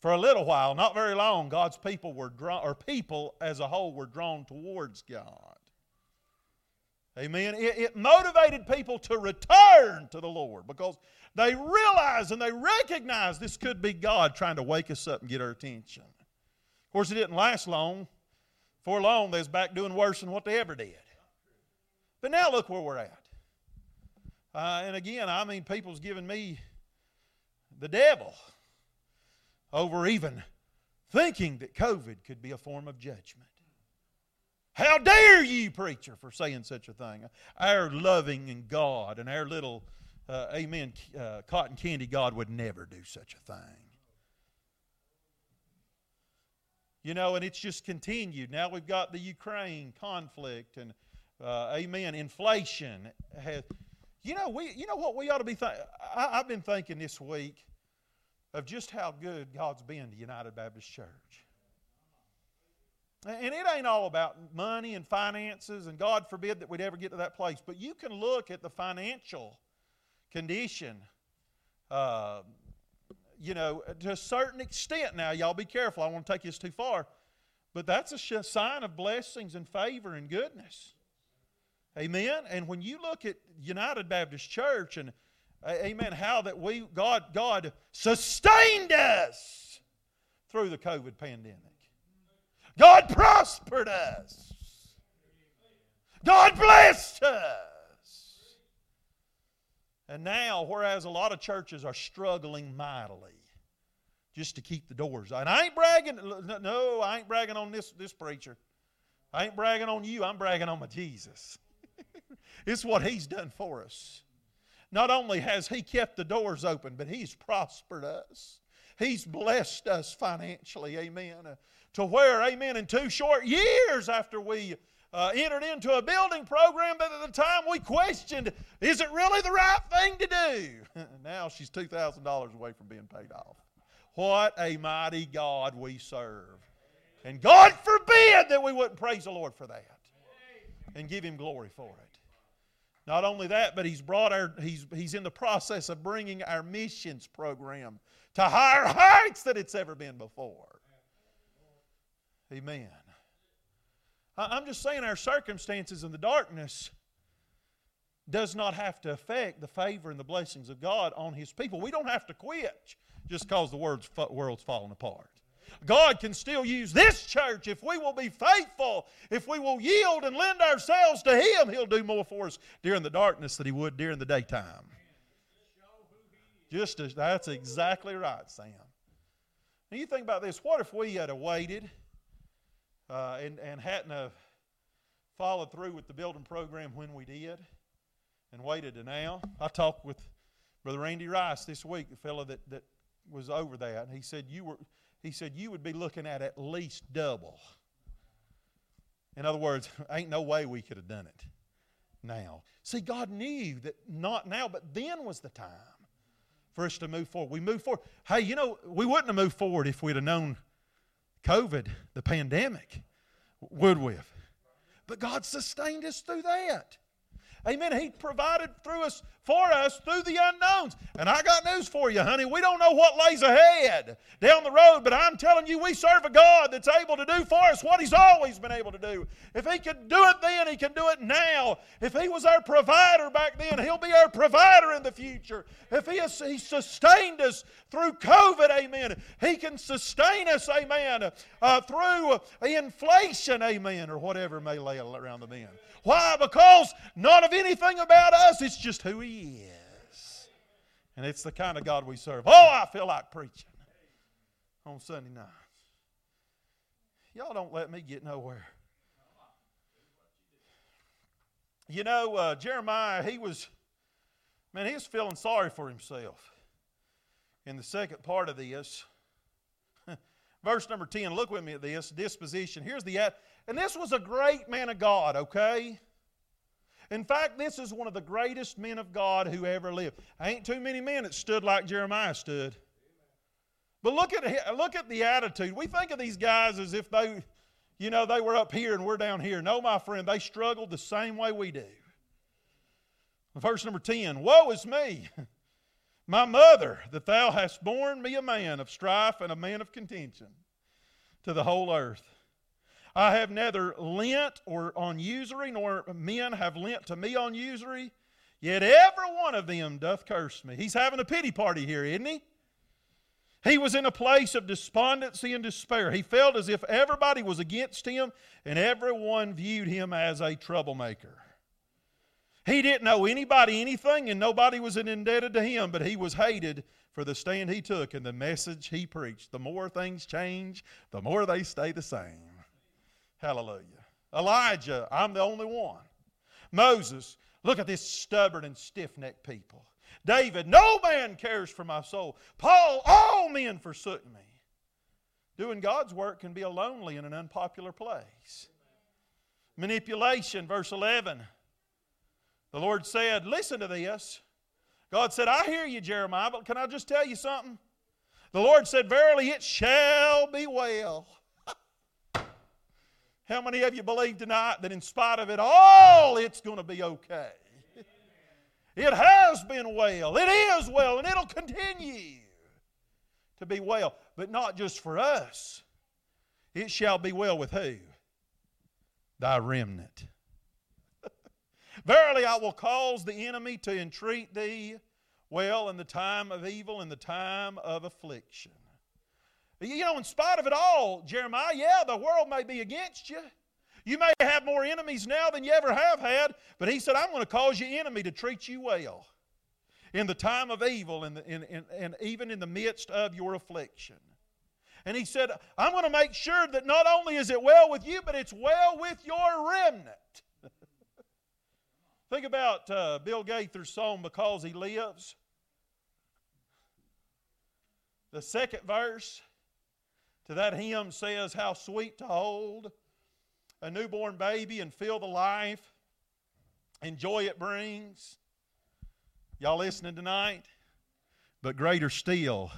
For a little while, not very long, God's people were drawn, or people as a whole were drawn towards God. Amen. It, it, motivated people to return to the Lord because they realized and they recognized this could be God trying to wake us up and get our attention. Of course, it didn't last long. For long, they was back doing worse than what they ever did. But now look where we're at. Uh, and again, I mean, people's giving me the devil over even thinking that COVID could be a form of judgment. How dare you, preacher, for saying such a thing? Our loving God and our little, uh, amen, uh, cotton candy God would never do such a thing. You know, and it's just continued. Now we've got the Ukraine conflict and, uh, amen, inflation. Has, you know, we, you know what we ought to be thinking? I've been thinking this week of just how good God's been to United Baptist Church. And it ain't all about money and finances, and God forbid that we'd ever get to that place. But you can look at the financial condition, uh, you know, to a certain extent. Now, y'all be careful. I don't want to take this too far. But that's a sign of blessings and favor and goodness. Amen. And when you look at United Baptist Church and amen, how that we God God sustained us through the COVID pandemic. God prospered us. God blessed us. And now, whereas a lot of churches are struggling mightily just to keep the doors. And I ain't bragging, no, I ain't bragging on this, this preacher. I ain't bragging on you, I'm bragging on my Jesus. it's what he's done for us. Not only has he kept the doors open, but he's prospered us. He's blessed us financially, amen uh, to where, amen, in two short years after we uh, entered into a building program, but at the time we questioned, is it really the right thing to do? now she's $2,000 away from being paid off. What a mighty God we serve. And God forbid that we wouldn't praise the Lord for that and give Him glory for it. Not only that, but He's brought our, He's, he's in the process of bringing our missions program to higher heights than it's ever been before. Amen. I'm just saying our circumstances in the darkness does not have to affect the favor and the blessings of God on His people. We don't have to quit just because the world's, falling apart. God can still use this church if we will be faithful, if we will yield and lend ourselves to Him. He'll do more for us during the darkness than He would during the daytime. Just as, that's exactly right, Sam. Now you think about this. What if we had waited? Uh, and, and hadn't have followed through with the building program when we did and waited to now. I talked with Brother Randy Rice this week, the fellow that, that was over that, and he said you were he said you would be looking at at least double. In other words, ain't no way we could have done it now. See, God knew that not now, but then was the time for us to move forward. We moved forward. Hey, you know, we wouldn't have moved forward if we'd have known COVID, the pandemic, would we have? But God sustained us through that. Amen. He provided through us for us through the unknowns. And I got news for you, honey. We don't know what lays ahead down the road, but I'm telling you, we serve a God that's able to do for us what He's always been able to do. If He could do it then, He can do it now. If He was our provider back then, He'll be our provider in the future. If He, has, he sustained us through COVID, amen, He can sustain us, amen, uh, through inflation, amen, or whatever may lay around the bend. Why? Because not of anything about us, it's just who He is. And it's the kind of God we serve. Oh, I feel like preaching on Sunday nights. Y'all don't let me get nowhere. You know, uh, Jeremiah, he was, man, he was feeling sorry for himself. In the second part of this, verse number 10, look with me at this disposition. Here's the and this was a great man of God, okay? In fact, this is one of the greatest men of God who ever lived. Ain't too many men that stood like Jeremiah stood. But look at, look at the attitude. We think of these guys as if they, you know, they were up here and we're down here. No, my friend, they struggled the same way we do. Verse number 10 Woe is me, my mother, that thou hast borne me a man of strife and a man of contention to the whole earth. I have neither lent or on usury, nor men have lent to me on usury. Yet every one of them doth curse me. He's having a pity party here, isn't he? He was in a place of despondency and despair. He felt as if everybody was against him and everyone viewed him as a troublemaker. He didn't owe anybody anything, and nobody was indebted to him, but he was hated for the stand he took and the message he preached. The more things change, the more they stay the same. Hallelujah. Elijah, I'm the only one. Moses, look at this stubborn and stiff necked people. David, no man cares for my soul. Paul, all men forsook me. Doing God's work can be a lonely and an unpopular place. Manipulation, verse 11. The Lord said, Listen to this. God said, I hear you, Jeremiah, but can I just tell you something? The Lord said, Verily it shall be well. How many of you believe tonight that in spite of it all, it's going to be okay? It has been well. It is well, and it'll continue to be well. But not just for us. It shall be well with who? Thy remnant. Verily, I will cause the enemy to entreat thee well in the time of evil, in the time of affliction. You know, in spite of it all, Jeremiah, yeah, the world may be against you. You may have more enemies now than you ever have had, but he said, I'm going to cause your enemy to treat you well in the time of evil and, and even in the midst of your affliction. And he said, I'm going to make sure that not only is it well with you, but it's well with your remnant. Think about uh, Bill Gaither's song, Because He Lives. The second verse to that hymn says, How sweet to hold a newborn baby and feel the life and joy it brings. Y'all listening tonight? But greater still,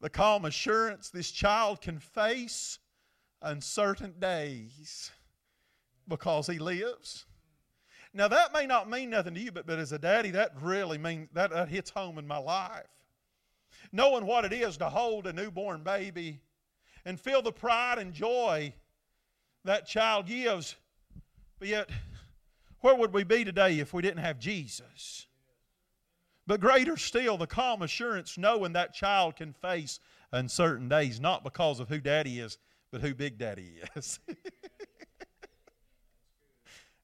the calm assurance this child can face uncertain days because he lives. Now that may not mean nothing to you, but, but as a daddy, that really means that, that hits home in my life. Knowing what it is to hold a newborn baby and feel the pride and joy that child gives. But yet, where would we be today if we didn't have Jesus? But greater still, the calm assurance knowing that child can face uncertain days, not because of who daddy is, but who big daddy is.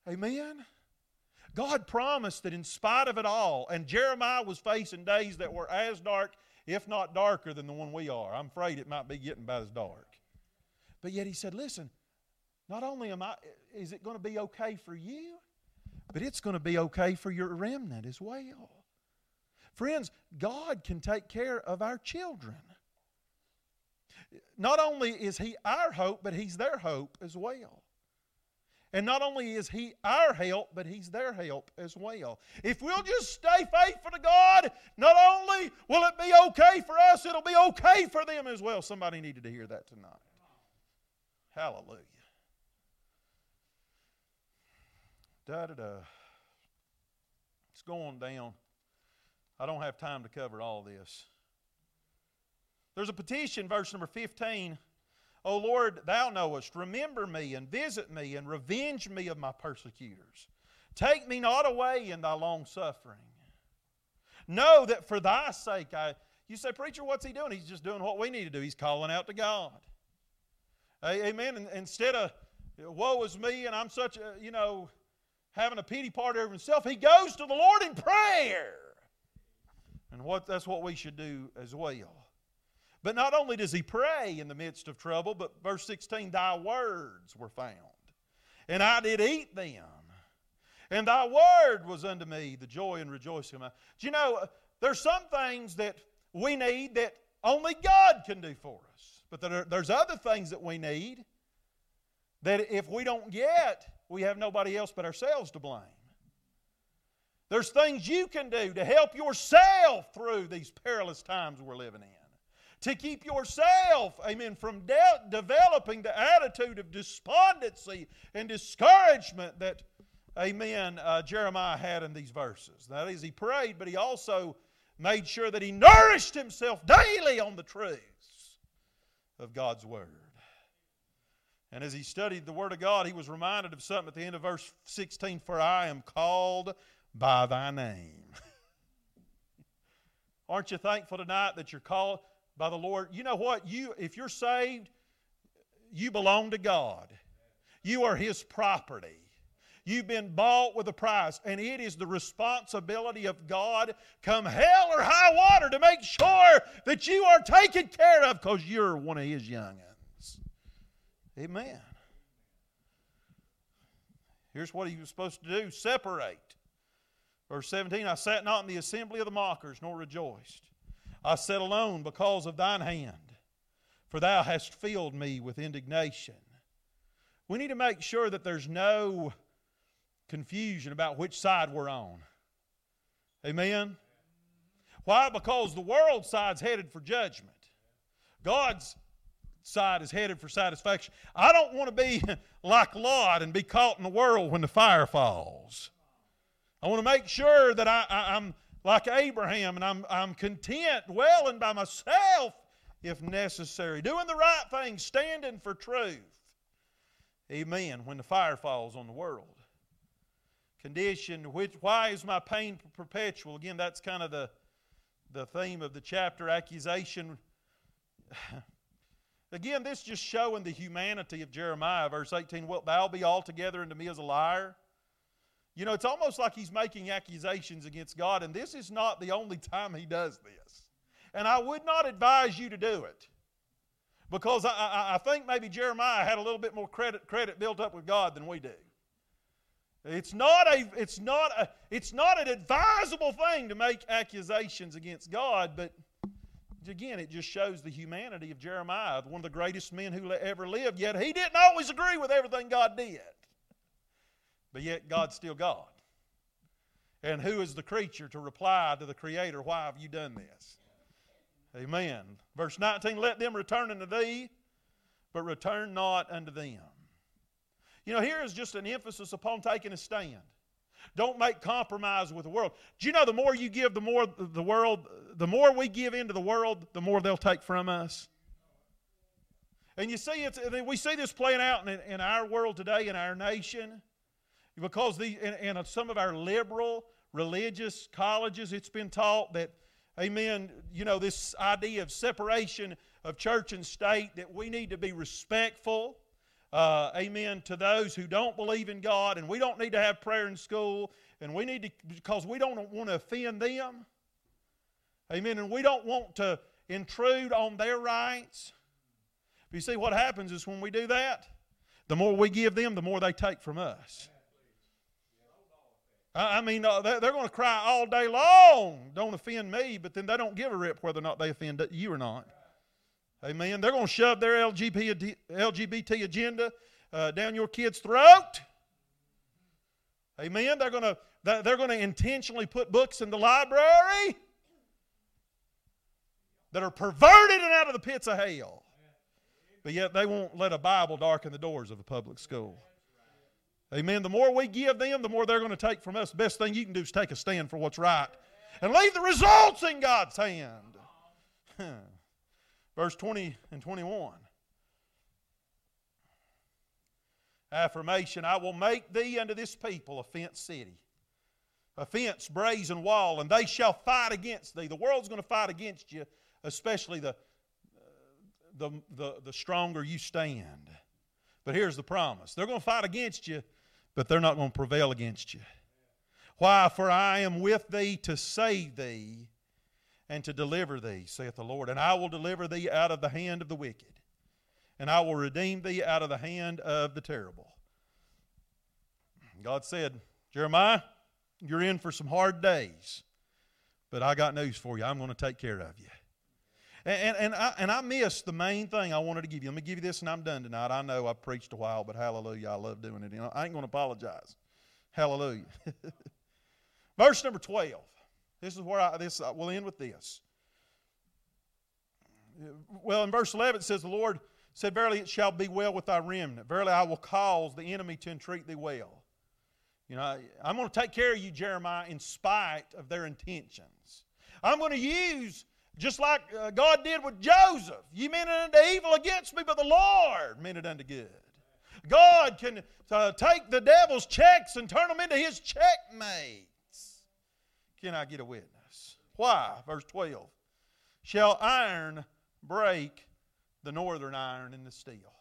Amen. God promised that in spite of it all, and Jeremiah was facing days that were as dark, if not darker, than the one we are. I'm afraid it might be getting about as dark. But yet he said, Listen, not only am I, is it going to be okay for you, but it's going to be okay for your remnant as well. Friends, God can take care of our children. Not only is He our hope, but He's their hope as well. And not only is He our help, but He's their help as well. If we'll just stay faithful to God, not only will it be okay for us, it'll be okay for them as well. Somebody needed to hear that tonight. Hallelujah. Da da da. It's going down. I don't have time to cover all this. There's a petition, verse number 15. O Lord, thou knowest, remember me and visit me and revenge me of my persecutors. Take me not away in thy long suffering. Know that for thy sake I. You say, Preacher, what's he doing? He's just doing what we need to do. He's calling out to God. Amen. And instead of, woe is me and I'm such a, you know, having a pity party over himself. He goes to the Lord in prayer. And what, that's what we should do as well. But not only does he pray in the midst of trouble, but verse 16, thy words were found, and I did eat them. And thy word was unto me the joy and rejoicing. Of my. Do you know, uh, there's some things that we need that only God can do for us. But there, there's other things that we need that if we don't get, we have nobody else but ourselves to blame. There's things you can do to help yourself through these perilous times we're living in. To keep yourself, amen, from de- developing the attitude of despondency and discouragement that, amen, uh, Jeremiah had in these verses. That is, he prayed, but he also made sure that he nourished himself daily on the truths of God's Word. And as he studied the Word of God, he was reminded of something at the end of verse 16 For I am called by thy name. Aren't you thankful tonight that you're called by the Lord? You know what? You, if you're saved, you belong to God. You are His property. You've been bought with a price, and it is the responsibility of God, come hell or high water, to make sure that you are taken care of because you're one of His young'uns. Amen. Here's what He was supposed to do separate. Verse 17 I sat not in the assembly of the mockers, nor rejoiced. I sat alone because of thine hand, for thou hast filled me with indignation. We need to make sure that there's no confusion about which side we're on. Amen? Why? Because the world side's headed for judgment. God's side is headed for satisfaction. I don't want to be like Lot and be caught in the world when the fire falls. I want to make sure that I, am like Abraham and I'm, I'm content dwelling by myself if necessary, doing the right thing, standing for truth. Amen. When the fire falls on the world. Condition, which, why is my pain perpetual? Again, that's kind of the, the theme of the chapter accusation. Again, this just showing the humanity of Jeremiah, verse 18. Wilt thou be altogether unto me as a liar? You know, it's almost like he's making accusations against God, and this is not the only time he does this. And I would not advise you to do it. Because I, I, I think maybe Jeremiah had a little bit more credit, credit built up with God than we do. It's not, a, it's, not a, it's not an advisable thing to make accusations against God, but again, it just shows the humanity of Jeremiah, one of the greatest men who ever lived, yet he didn't always agree with everything God did. But yet, God's still God. And who is the creature to reply to the Creator, Why have you done this? Amen. Verse 19 Let them return unto thee, but return not unto them. You know, here is just an emphasis upon taking a stand. Don't make compromise with the world. Do you know the more you give, the more the world, the more we give into the world, the more they'll take from us? And you see, it's, we see this playing out in, in our world today, in our nation, because the, in, in some of our liberal religious colleges, it's been taught that amen, you know, this idea of separation of church and state, that we need to be respectful, uh, amen, to those who don't believe in God, and we don't need to have prayer in school, and we need to, because we don't want to offend them, amen, and we don't want to intrude on their rights. But you see, what happens is when we do that, the more we give them, the more they take from us. I mean, uh, they're going to cry all day long, don't offend me, but then they don't give a rip whether or not they offend you or not. Amen. They're going to shove their LGBT, agenda uh, down your kid's throat. Amen. They're going to they're going to intentionally put books in the library that are perverted and out of the pits of hell. But yet they won't let a Bible darken the doors of a public school. Amen. The more we give them, the more they're going to take from us. The best thing you can do is take a stand for what's right and leave the results in God's hand. Verse 20 and 21. Affirmation I will make thee unto this people a fenced city, a fenced brazen wall, and they shall fight against thee. The world's going to fight against you, especially the, the, the, the stronger you stand. But here's the promise they're going to fight against you but they're not going to prevail against you. Why? For I am with thee to save thee and to deliver thee, saith the Lord. And I will deliver thee out of the hand of the wicked, and I will redeem thee out of the hand of the terrible. God said, Jeremiah, you're in for some hard days, but I got news for you. I'm going to take care of you. And, and, I, and I missed the main thing I wanted to give you. Let me give you this and I'm done tonight. I know I've preached a while, but hallelujah, I love doing it. Know, I ain't going to apologize. Hallelujah. Verse number 12. This is where I, this, I will end with this. Well, in verse 11 it says, The Lord said, Verily it shall be well with thy remnant. Verily I will cause the enemy to entreat thee well. You know, I'm going to take care of you, Jeremiah, in spite of their intentions. I'm going to use just like uh, God did with Joseph. You meant it unto evil against me, but the Lord meant it unto good. God can uh, take the devil's checks and turn them into his checkmates. Can I get a witness? Why? Verse 12. Shall iron break the northern iron in the steel?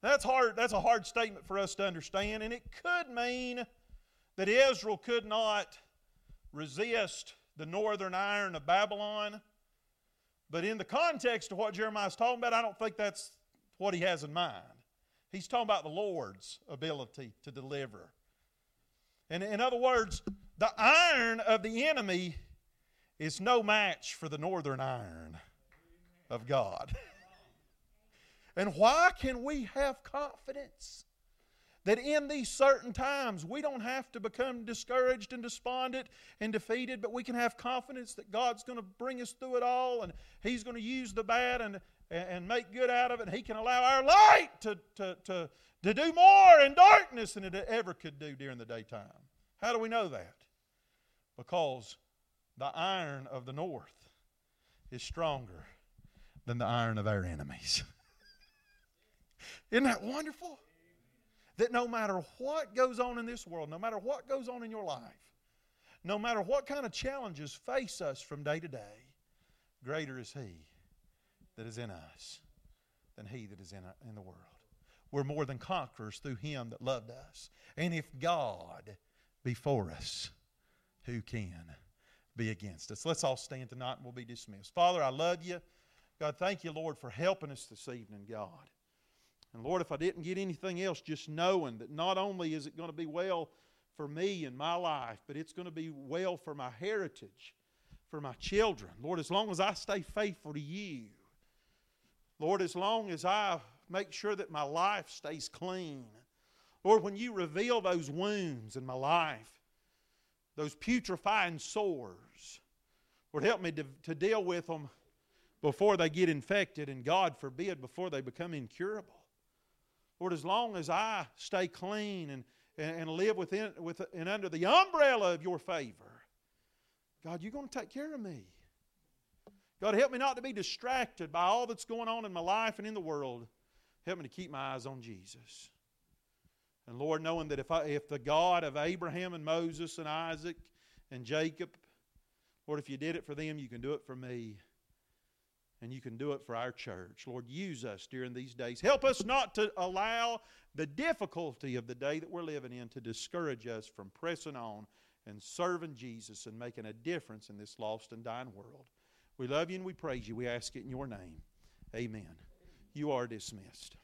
That's hard. That's a hard statement for us to understand, and it could mean that Israel could not resist the northern iron of Babylon. But in the context of what Jeremiah is talking about, I don't think that's what he has in mind. He's talking about the Lord's ability to deliver. And in other words, the iron of the enemy is no match for the northern iron of God. and why can we have confidence that in these certain times we don't have to become discouraged and despondent and defeated, but we can have confidence that God's going to bring us through it all and He's going to use the bad and, and make good out of it. And He can allow our light to, to, to, to do more in darkness than it ever could do during the daytime. How do we know that? Because the iron of the north is stronger than the iron of our enemies. Isn't that wonderful? That no matter what goes on in this world, no matter what goes on in your life, no matter what kind of challenges face us from day to day, greater is He that is in us than He that is in, in the world. We're more than conquerors through Him that loved us. And if God be for us, who can be against us? Let's all stand tonight and we'll be dismissed. Father, I love you. God, thank you, Lord, for helping us this evening, God. And Lord, if I didn't get anything else, just knowing that not only is it going to be well for me and my life, but it's going to be well for my heritage, for my children. Lord, as long as I stay faithful to you, Lord, as long as I make sure that my life stays clean, Lord, when you reveal those wounds in my life, those putrefying sores, Lord, help me to, to deal with them before they get infected, and God forbid, before they become incurable. Lord, as long as I stay clean and, and, live within, with, and under the umbrella of your favor, God, you're going to take care of me. God, help me not to be distracted by all that's going on in my life and in the world. Help me to keep my eyes on Jesus. And Lord, knowing that if, I, if the God of Abraham and Moses and Isaac and Jacob, Lord, if you did it for them, you can do it for me. And you can do it for our church. Lord, use us during these days. Help us not to allow the difficulty of the day that we're living in to discourage us from pressing on and serving Jesus and making a difference in this lost and dying world. We love you and we praise you. We ask it in your name. Amen. You are dismissed.